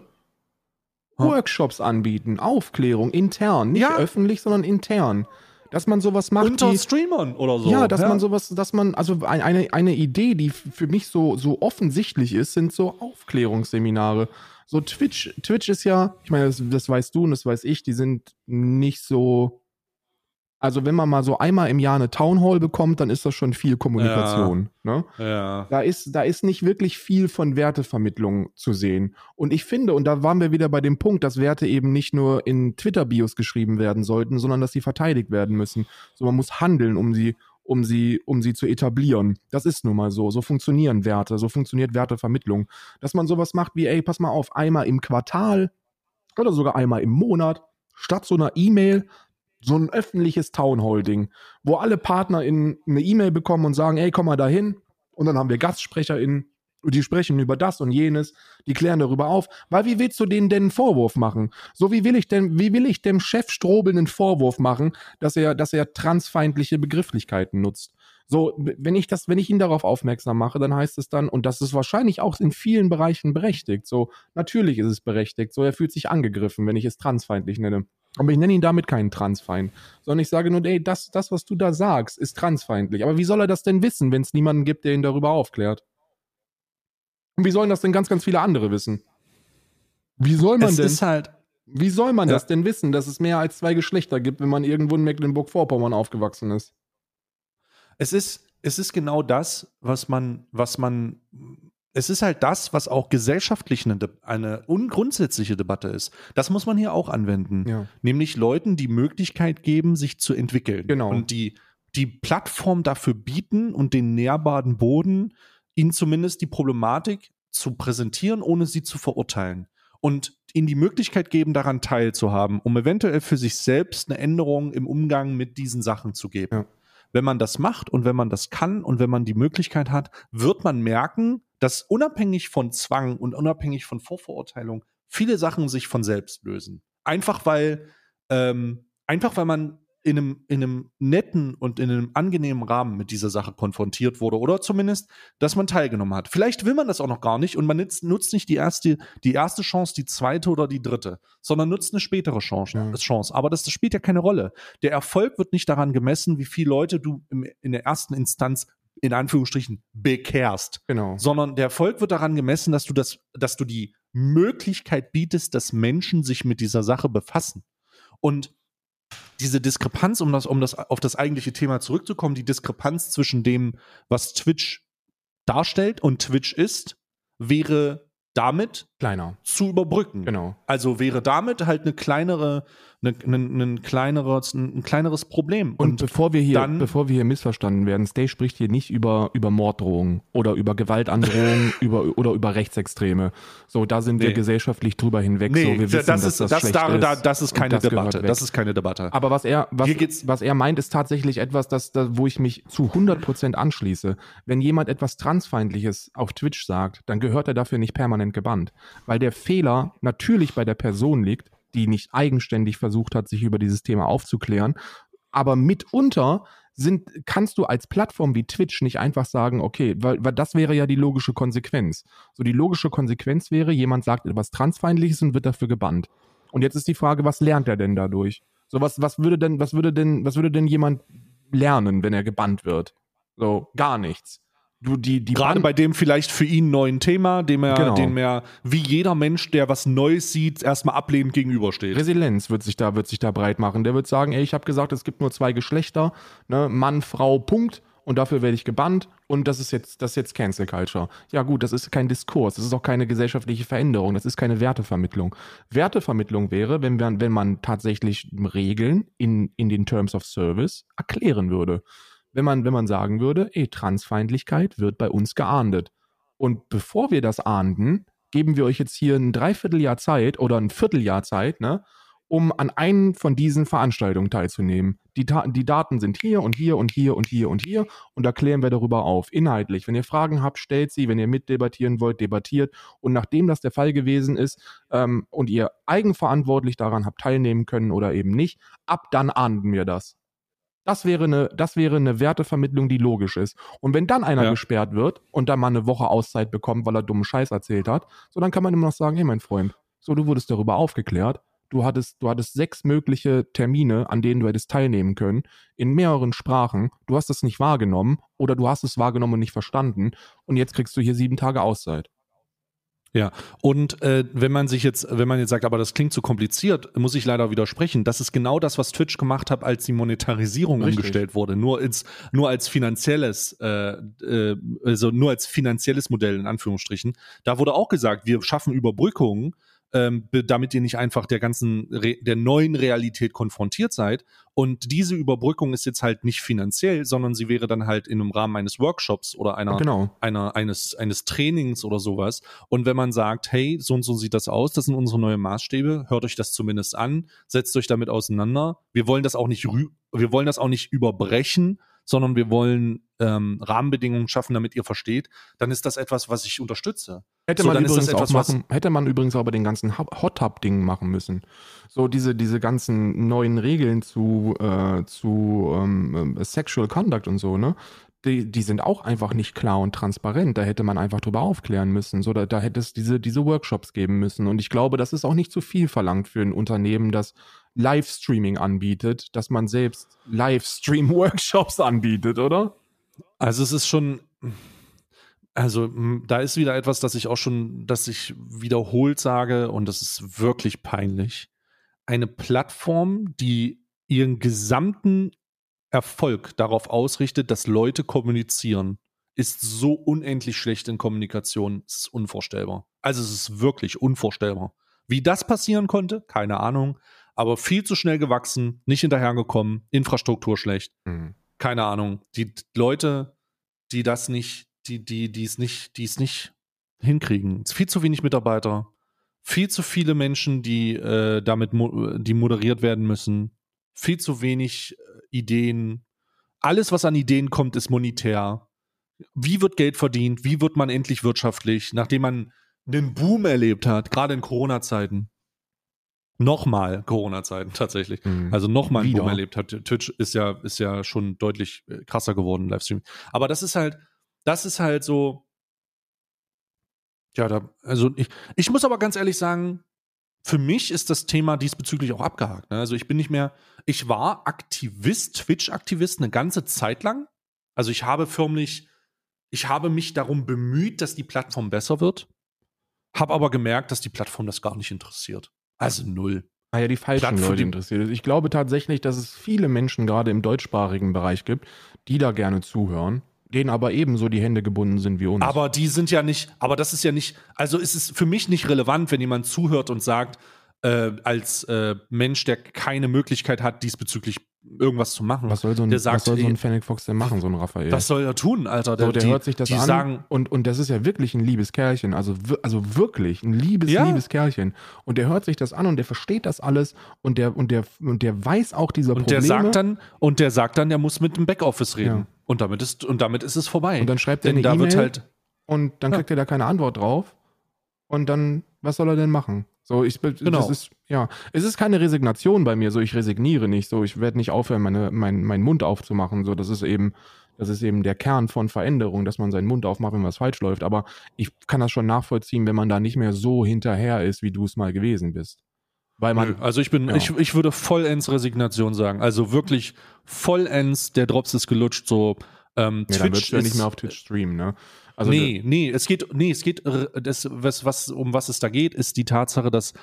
Workshops anbieten, Aufklärung, intern, nicht Ja. öffentlich, sondern intern. Dass man sowas macht. Unter Streamern oder so. ja, dass man sowas, dass man, also ein- eine, eine Idee, die für mich so, so offensichtlich ist, sind so Aufklärungsseminare. So Twitch, Twitch ist ja, ich meine, das, das weißt du und das weiß ich, die sind nicht so. Also, wenn man mal so einmal im Jahr eine Townhall bekommt, dann ist das schon viel Kommunikation. Ne? Ja. Da ist, da ist nicht wirklich viel von Wertevermittlung zu sehen. Und ich finde, und da waren wir wieder bei dem Punkt, dass Werte eben nicht nur in Twitter-Bios geschrieben werden sollten, sondern dass sie verteidigt werden müssen. So, man muss handeln, um sie, um sie, um sie zu etablieren. Das ist nun mal so. So funktionieren Werte, so funktioniert Wertevermittlung. Dass man sowas macht wie, ey, pass mal auf, einmal im Quartal oder sogar einmal im Monat, statt so einer E-Mail, so ein öffentliches Townhall-Ding, wo alle Partner in eine E-Mail bekommen und sagen, ey, komm mal dahin. Und dann haben wir GastsprecherInnen, die sprechen über das und jenes, die klären darüber auf. Weil wie willst du denen denn einen Vorwurf machen? So wie will ich denn, wie will ich dem Chef Strobel einen Vorwurf machen, dass er, dass er transfeindliche Begrifflichkeiten nutzt? So, wenn ich das, wenn ich ihn darauf aufmerksam mache, dann heißt es dann, und das ist wahrscheinlich auch in vielen Bereichen berechtigt. So, natürlich ist es berechtigt. So, er fühlt sich angegriffen, wenn ich es transfeindlich nenne. Aber ich nenne ihn damit keinen Transfeind, sondern ich sage nur, ey, das, das, was du da sagst, ist transfeindlich. Aber wie soll er das denn wissen, wenn es niemanden gibt, der ihn darüber aufklärt? Und wie sollen das denn ganz, ganz viele andere wissen? Wie soll man Es denn, ist halt, wie soll man Ja. das denn wissen, dass es mehr als zwei Geschlechter gibt, wenn man irgendwo in Mecklenburg-Vorpommern aufgewachsen ist? es ist, es ist genau das, was man, was man, es ist halt das, was auch gesellschaftlich eine, eine ungrundsätzliche Debatte ist. Das muss man hier auch anwenden. Ja. Nämlich Leuten die Möglichkeit geben, sich zu entwickeln. Genau. Und die, die Plattform dafür bieten und den nährbaren Boden, ihnen zumindest die Problematik zu präsentieren, ohne sie zu verurteilen. Und ihnen die Möglichkeit geben, daran teilzuhaben, um eventuell für sich selbst eine Änderung im Umgang mit diesen Sachen zu geben. Ja. Wenn man das macht und wenn man das kann und wenn man die Möglichkeit hat, wird man merken, dass unabhängig von Zwang und unabhängig von Vorverurteilung viele Sachen sich von selbst lösen. Einfach weil, ähm, einfach weil man in einem, in einem netten und in einem angenehmen Rahmen mit dieser Sache konfrontiert wurde oder zumindest, dass man teilgenommen hat. Vielleicht will man das auch noch gar nicht und man nutzt, nutzt nicht die erste, die erste Chance, die zweite oder die dritte, sondern nutzt eine spätere Chance. Ja. Chance. Aber das, das spielt ja keine Rolle. Der Erfolg wird nicht daran gemessen, wie viele Leute du im, in der ersten Instanz in Anführungsstrichen bekehrst, Genau. sondern der Erfolg wird daran gemessen, dass du das, dass du die Möglichkeit bietest, dass Menschen sich mit dieser Sache befassen. Und diese Diskrepanz, um das, um das auf das eigentliche Thema zurückzukommen, die Diskrepanz zwischen dem, was Twitch darstellt und Twitch ist, wäre damit Kleiner. zu überbrücken. Genau. Also wäre damit halt eine kleinere, eine, ein, ein kleineres, ein kleineres Problem. Und, bevor wir hier, dann- bevor wir hier missverstanden werden, Stay spricht hier nicht über, über Morddrohungen oder über Gewaltandrohungen über, oder über Rechtsextreme. So, da sind wir Nee. gesellschaftlich drüber hinweg. nee, so, wir wissen, das, dass ist, das, das, schlecht da, da, ist das ist und keine das Debatte. Das ist keine Debatte. Aber was er, was, was er meint, ist tatsächlich etwas, das, das, wo ich mich zu 100% anschließe. Wenn jemand etwas Transfeindliches auf Twitch sagt, dann gehört er dafür nicht permanent gebannt. Weil der Fehler natürlich bei der Person liegt, die nicht eigenständig versucht hat, sich über dieses Thema aufzuklären. Aber mitunter sind, kannst du als Plattform wie Twitch nicht einfach sagen, okay, weil, weil das wäre ja die logische Konsequenz. So die logische Konsequenz wäre, jemand sagt etwas Transfeindliches und wird dafür gebannt. Und jetzt ist die Frage, was lernt er denn dadurch? So, was, was würde denn, was würde denn, was würde denn jemand lernen, wenn er gebannt wird? So, gar nichts. Du, die, die Gerade Ban- bei dem vielleicht für ihn neuen Thema, dem er, Genau. dem er wie jeder Mensch, der was Neues sieht, erstmal ablehnend gegenübersteht. Resilienz wird sich da, wird sich da breit machen. Der wird sagen, ey, ich habe gesagt, es gibt nur zwei Geschlechter, ne, Mann, Frau, Punkt. Und dafür werde ich gebannt und das ist jetzt, das ist jetzt Cancel Culture. Ja gut, das ist kein Diskurs, das ist auch keine gesellschaftliche Veränderung, das ist keine Wertevermittlung. Wertevermittlung wäre, wenn, wir, wenn man tatsächlich Regeln in, in den Terms of Service erklären würde. Wenn man, wenn man sagen würde, ey, Transfeindlichkeit wird bei uns geahndet. Und bevor wir das ahnden, geben wir euch jetzt hier ein Dreivierteljahr Zeit oder ein Vierteljahr Zeit, ne, um an einen von diesen Veranstaltungen teilzunehmen. Die, die Daten sind hier und hier und hier und hier und hier und da klären wir darüber auf, inhaltlich. Wenn ihr Fragen habt, stellt sie. Wenn ihr mitdebattieren wollt, debattiert. Und nachdem das der Fall gewesen ist ähm, und ihr eigenverantwortlich daran habt teilnehmen können oder eben nicht, ab dann ahnden wir das. Das wäre eine, das wäre eine Wertevermittlung, die logisch ist. Und wenn dann einer Ja. gesperrt wird und dann mal eine Woche Auszeit bekommt, weil er dummen Scheiß erzählt hat, so dann kann man immer noch sagen, hey mein Freund, So, du wurdest darüber aufgeklärt. Du hattest, du hattest sechs mögliche Termine, an denen du hättest teilnehmen können, in mehreren Sprachen. Du hast es nicht wahrgenommen oder du hast es wahrgenommen und nicht verstanden. Und jetzt kriegst du hier sieben Tage Auszeit. Ja, und äh, wenn man sich jetzt, wenn man jetzt sagt, aber das klingt zu kompliziert, muss ich leider widersprechen. Das ist genau das, was Twitch gemacht hat, als die Monetarisierung Richtig. umgestellt wurde. Nur ins, nur als finanzielles, äh, äh, also nur als finanzielles Modell in Anführungsstrichen. Da wurde auch gesagt, wir schaffen Überbrückungen, ähm, damit ihr nicht einfach der ganzen, Re der neuen Realität konfrontiert seid. Und diese Überbrückung ist jetzt halt nicht finanziell, sondern sie wäre dann halt in einem Rahmen eines Workshops oder einer, Genau. einer, eines, eines Trainings oder sowas. Und wenn man sagt, hey, so und so sieht das aus, das sind unsere neuen Maßstäbe, hört euch das zumindest an, setzt euch damit auseinander. Wir wollen das auch nicht, wir wollen das auch nicht überbrechen, sondern wir wollen ähm, Rahmenbedingungen schaffen, damit ihr versteht, dann ist das etwas, was ich unterstütze. Hätte So, man übrigens auch machen, hätte man übrigens auch bei den ganzen Hot Tub Dingen machen müssen. So diese diese ganzen neuen Regeln zu äh, zu ähm, ähm, Sexual Conduct und so ne. Die, die sind auch einfach nicht klar und transparent. Da hätte man einfach drüber aufklären müssen. So, da, da hätte es diese, diese Workshops geben müssen. Und ich glaube, das ist auch nicht zu viel verlangt für ein Unternehmen, das Livestreaming anbietet, dass man selbst Livestream-Workshops anbietet, oder? Also es ist schon, also m, da ist wieder etwas, das ich auch schon, das ich wiederholt sage und das ist wirklich peinlich. Eine Plattform, die ihren gesamten Erfolg darauf ausrichtet, dass Leute kommunizieren, ist so unendlich schlecht in Kommunikation, es ist unvorstellbar. Also es ist wirklich unvorstellbar. Wie das passieren konnte, keine Ahnung, aber viel zu schnell gewachsen, nicht hinterhergekommen, Infrastruktur schlecht keine Ahnung, die Leute, die das nicht, die, die, die es nicht, die es nicht hinkriegen. Es ist viel zu wenig Mitarbeiter, viel zu viele Menschen, die äh, damit mo die moderiert werden müssen, viel zu wenig äh, Ideen. Alles, was an Ideen kommt, ist monetär. Wie wird Geld verdient? Wie wird man endlich wirtschaftlich, nachdem man einen Boom erlebt hat, gerade in Corona-Zeiten? Nochmal Corona-Zeiten tatsächlich. Mhm. Also nochmal einen. Boom erlebt hat. Twitch ist ja, ist ja schon deutlich äh, krasser geworden, Livestream. Aber das ist halt, das ist halt so. Ja, da, also ich, ich muss aber ganz ehrlich sagen, für mich ist das Thema diesbezüglich auch abgehakt. Ne? Also ich bin nicht mehr, ich war Aktivist, Twitch-Aktivist eine ganze Zeit lang. Also ich habe förmlich, ich habe mich darum bemüht, dass die Plattform besser wird, habe aber gemerkt, dass die Plattform das gar nicht interessiert. Also null. Ah ja, die falschen Platt für Leute die- interessiert. Ich glaube tatsächlich, dass es viele Menschen gerade im deutschsprachigen Bereich gibt, die da gerne zuhören, denen aber ebenso die Hände gebunden sind wie uns. Aber die sind ja nicht, aber das ist ja nicht, also ist es für mich nicht relevant, wenn jemand zuhört und sagt, äh, als äh, Mensch, der keine Möglichkeit hat, diesbezüglich irgendwas zu machen. was soll so ein, der sagt, was soll so ein Fennec Fox denn machen, so ein Raphael? was soll er tun, Alter? so, der die, hört sich das an sagen, und, und das ist ja wirklich ein liebes Kerlchen, also, also wirklich ein liebes, Ja. liebes Kerlchen. Und der hört sich das an und der versteht das alles und der, und der, und der weiß auch dieser und Probleme. der sagt dann, und der sagt dann, der muss mit dem Backoffice reden. Ja. Und damit ist, und damit ist es vorbei. Und dann schreibt er eine E-Mail. halt, und dann Ja. kriegt er da keine Antwort drauf. Und dann, was soll er denn machen? So, ich Genau. ist, ja, es ist keine Resignation bei mir, so ich resigniere nicht, so ich werde nicht aufhören, meine, mein, meinen Mund aufzumachen, so das ist eben, das ist eben der Kern von Veränderung, dass man seinen Mund aufmacht, wenn was falsch läuft. Aber ich kann das schon nachvollziehen, wenn man da nicht mehr so hinterher ist, wie du es mal gewesen bist. Weil man, Nö, also ich bin, ja. ich, ich würde vollends Resignation sagen. Also wirklich vollends, der Drops ist gelutscht, so ähm, ja, dann Twitch würdest du ja nicht mehr auf Twitch streamen, ne? Also nee, nee, es geht, nee, es geht, äh, das, was, was, um was es da geht, ist die Tatsache, dass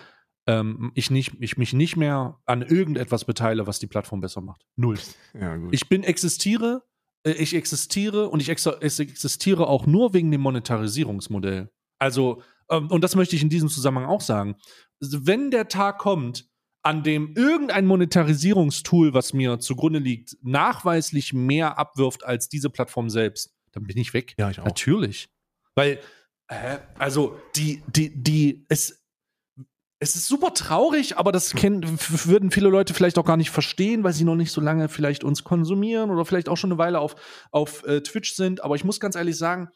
ähm, ich, nicht, ich mich nicht mehr an irgendetwas beteilige, was die Plattform besser macht. Null. ja, gut. Ich bin, existiere, äh, ich existiere und ich existiere auch nur wegen dem Monetarisierungsmodell. Also, ähm, und das möchte ich in diesem Zusammenhang auch sagen. Wenn der Tag kommt, an dem irgendein Monetarisierungstool, was mir zugrunde liegt, nachweislich mehr abwirft als diese Plattform selbst, dann bin ich weg. ja, ich auch. Natürlich. Weil, äh, also, die, die, die, es, es ist super traurig, aber das kennen, würden viele Leute vielleicht auch gar nicht verstehen, weil sie noch nicht so lange vielleicht uns konsumieren oder vielleicht auch schon eine Weile auf, auf äh, Twitch sind. Aber ich muss ganz ehrlich sagen,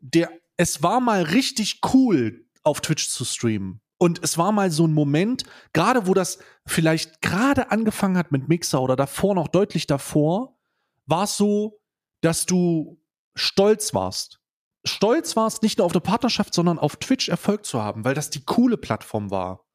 der, es war mal richtig cool, auf Twitch zu streamen. Und es war mal so ein Moment, gerade wo das vielleicht gerade angefangen hat mit Mixer oder davor noch deutlich davor, war es so, dass du stolz warst. stolz warst, nicht nur auf der Partnerschaft, sondern auf Twitch Erfolg zu haben, weil das die coole Plattform war.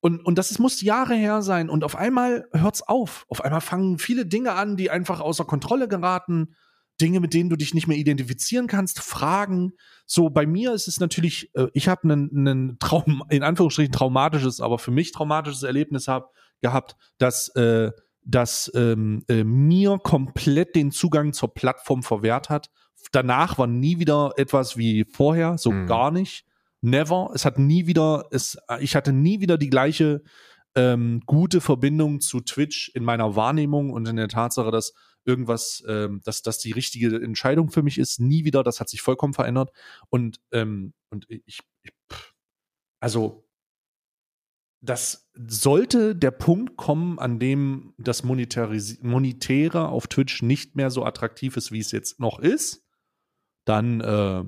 Und, und das ist, muss Jahre her sein und auf einmal hört's auf. Auf einmal fangen viele Dinge an, die einfach außer Kontrolle geraten. Dinge, mit denen du dich nicht mehr identifizieren kannst, Fragen. So, bei mir ist es natürlich, äh, ich habe einen, einen Traum, in Anführungsstrichen traumatisches, aber für mich traumatisches Erlebnis hab, gehabt, dass, äh, dass ähm, äh, mir komplett den Zugang zur Plattform verwehrt hat. Danach war nie wieder etwas wie vorher, so Mhm. gar nicht. Never. Es hat nie wieder, es, ich hatte nie wieder die gleiche ähm, gute Verbindung zu Twitch in meiner Wahrnehmung und in der Tatsache, dass irgendwas, ähm, dass das die richtige Entscheidung für mich ist. Nie wieder. Das hat sich vollkommen verändert. Und, ähm, und ich, ich also das sollte der Punkt kommen, an dem das Monetaris Monetäre auf Twitch nicht mehr so attraktiv ist, wie es jetzt noch ist, dann, äh,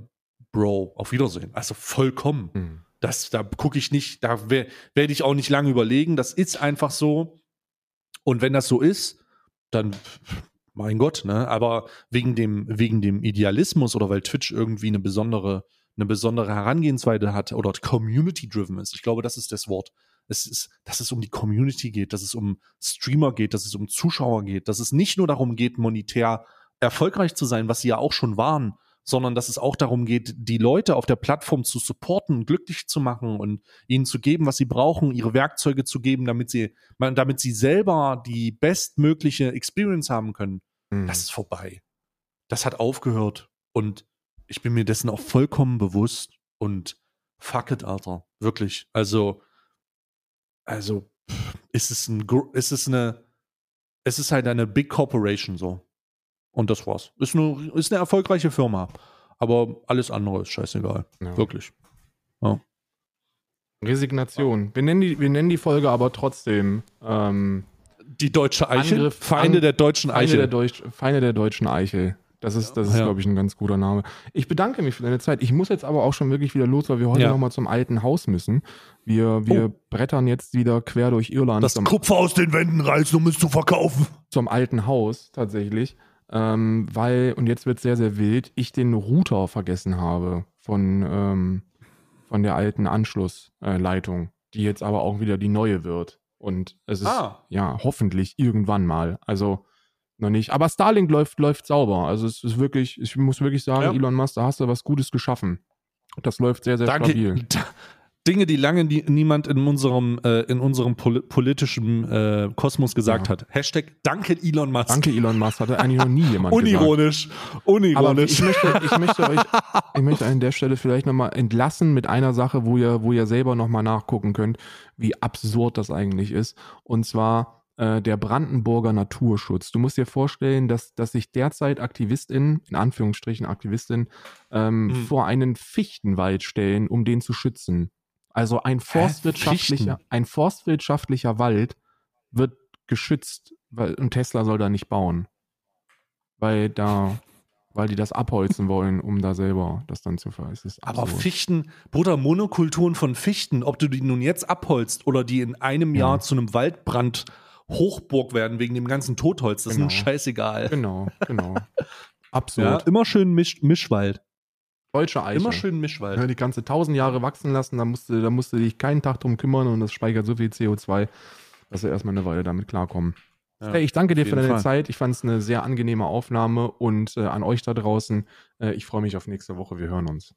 Bro, auf Wiedersehen. Also vollkommen. Mhm. Das, da gucke ich nicht, da we- werde ich auch nicht lange überlegen. Das ist einfach so. Und wenn das so ist, dann, mein Gott, ne? Aber wegen dem, wegen dem Idealismus oder weil Twitch irgendwie eine besondere, eine besondere Herangehensweise hat oder community-driven ist. Ich glaube, das ist das Wort. Es ist, dass es um die Community geht, dass es um Streamer geht, dass es um Zuschauer geht, dass es nicht nur darum geht, monetär erfolgreich zu sein, was sie ja auch schon waren, sondern dass es auch darum geht, die Leute auf der Plattform zu supporten, glücklich zu machen und ihnen zu geben, was sie brauchen, ihre Werkzeuge zu geben, damit sie, damit sie selber die bestmögliche Experience haben können. Mhm. Das ist vorbei. Das hat aufgehört und ich bin mir dessen auch vollkommen bewusst und fuck it, Alter. Wirklich. Also, also, ist es ein, ist es eine, es ist halt eine Big Corporation so. Und das war's. Ist eine, ist eine erfolgreiche Firma. Aber alles andere ist scheißegal. Ja. Wirklich. Resignation. Wir nennen, die, wir nennen die Folge aber trotzdem ähm, Die deutsche Eichel. Angriff- Feinde An- der deutschen Feinde, Eichel. der Deutsch, Feinde der deutschen Eichel. Das ist, das ist Ja. glaube ich, ein ganz guter Name. Ich bedanke mich für deine Zeit. Ich muss jetzt aber auch schon wirklich wieder los, weil wir heute Ja. nochmal zum alten Haus müssen. Wir, wir Oh. brettern jetzt wieder quer durch Irland Das Kupfer aus den Wänden reißen, um es zu verkaufen. zum alten Haus tatsächlich. Ähm, weil, und jetzt wird sehr, sehr wild, ich den Router vergessen habe von, ähm, von der alten Anschlussleitung, die jetzt aber auch wieder die neue wird. Und es ist Ah. ja hoffentlich irgendwann mal. Also noch nicht. Aber Starlink läuft, läuft sauber. Also es ist wirklich, ich muss wirklich sagen, Ja. Elon Musk, da hast du was Gutes geschaffen. Das läuft sehr, sehr Danke. stabil. Dinge, die lange nie, niemand in unserem, äh, in unserem poli politischen äh, Kosmos gesagt Ja. hat. Hashtag Danke Elon Musk. Danke, Elon Musk. Hatte eigentlich noch nie jemand gesagt. Unironisch. Unironisch. Ich möchte, ich möchte euch, ich möchte an der Stelle vielleicht nochmal entlassen mit einer Sache, wo ihr, wo ihr selber nochmal nachgucken könnt, wie absurd das eigentlich ist. Und zwar äh, der Brandenburger Naturschutz. Du musst dir vorstellen, dass, dass sich derzeit AktivistInnen, in Anführungsstrichen AktivistInnen, ähm, Mhm. vor einen Fichtenwald stellen, um den zu schützen. Also ein forstwirtschaftlicher, ein forstwirtschaftlicher Wald wird geschützt, weil, und Tesla soll da nicht bauen. Weil da, weil die das abholzen wollen, um da selber das dann zu ver. Es ist Aber. Fichten, Bruder, Monokulturen von Fichten, ob du die nun jetzt abholzt oder die in einem Ja. Jahr zu einem Waldbrand Hochburg werden wegen dem ganzen Totholz, das Genau. ist mir scheißegal. Genau, genau. Ja, Absurd. immer schön Misch, Mischwald. Deutsche Eiche. Immer schön Mischwald. Ja, die ganze tausend Jahre wachsen lassen, da musst, du, da musst du dich keinen Tag drum kümmern und das speichert so viel CO2, dass wir erstmal eine Weile damit klarkommen. Ja, hey, ich danke dir für deine Fall. Zeit. Ich fand es eine sehr angenehme Aufnahme und äh, an euch da draußen, äh, ich freue mich auf nächste Woche. Wir hören uns.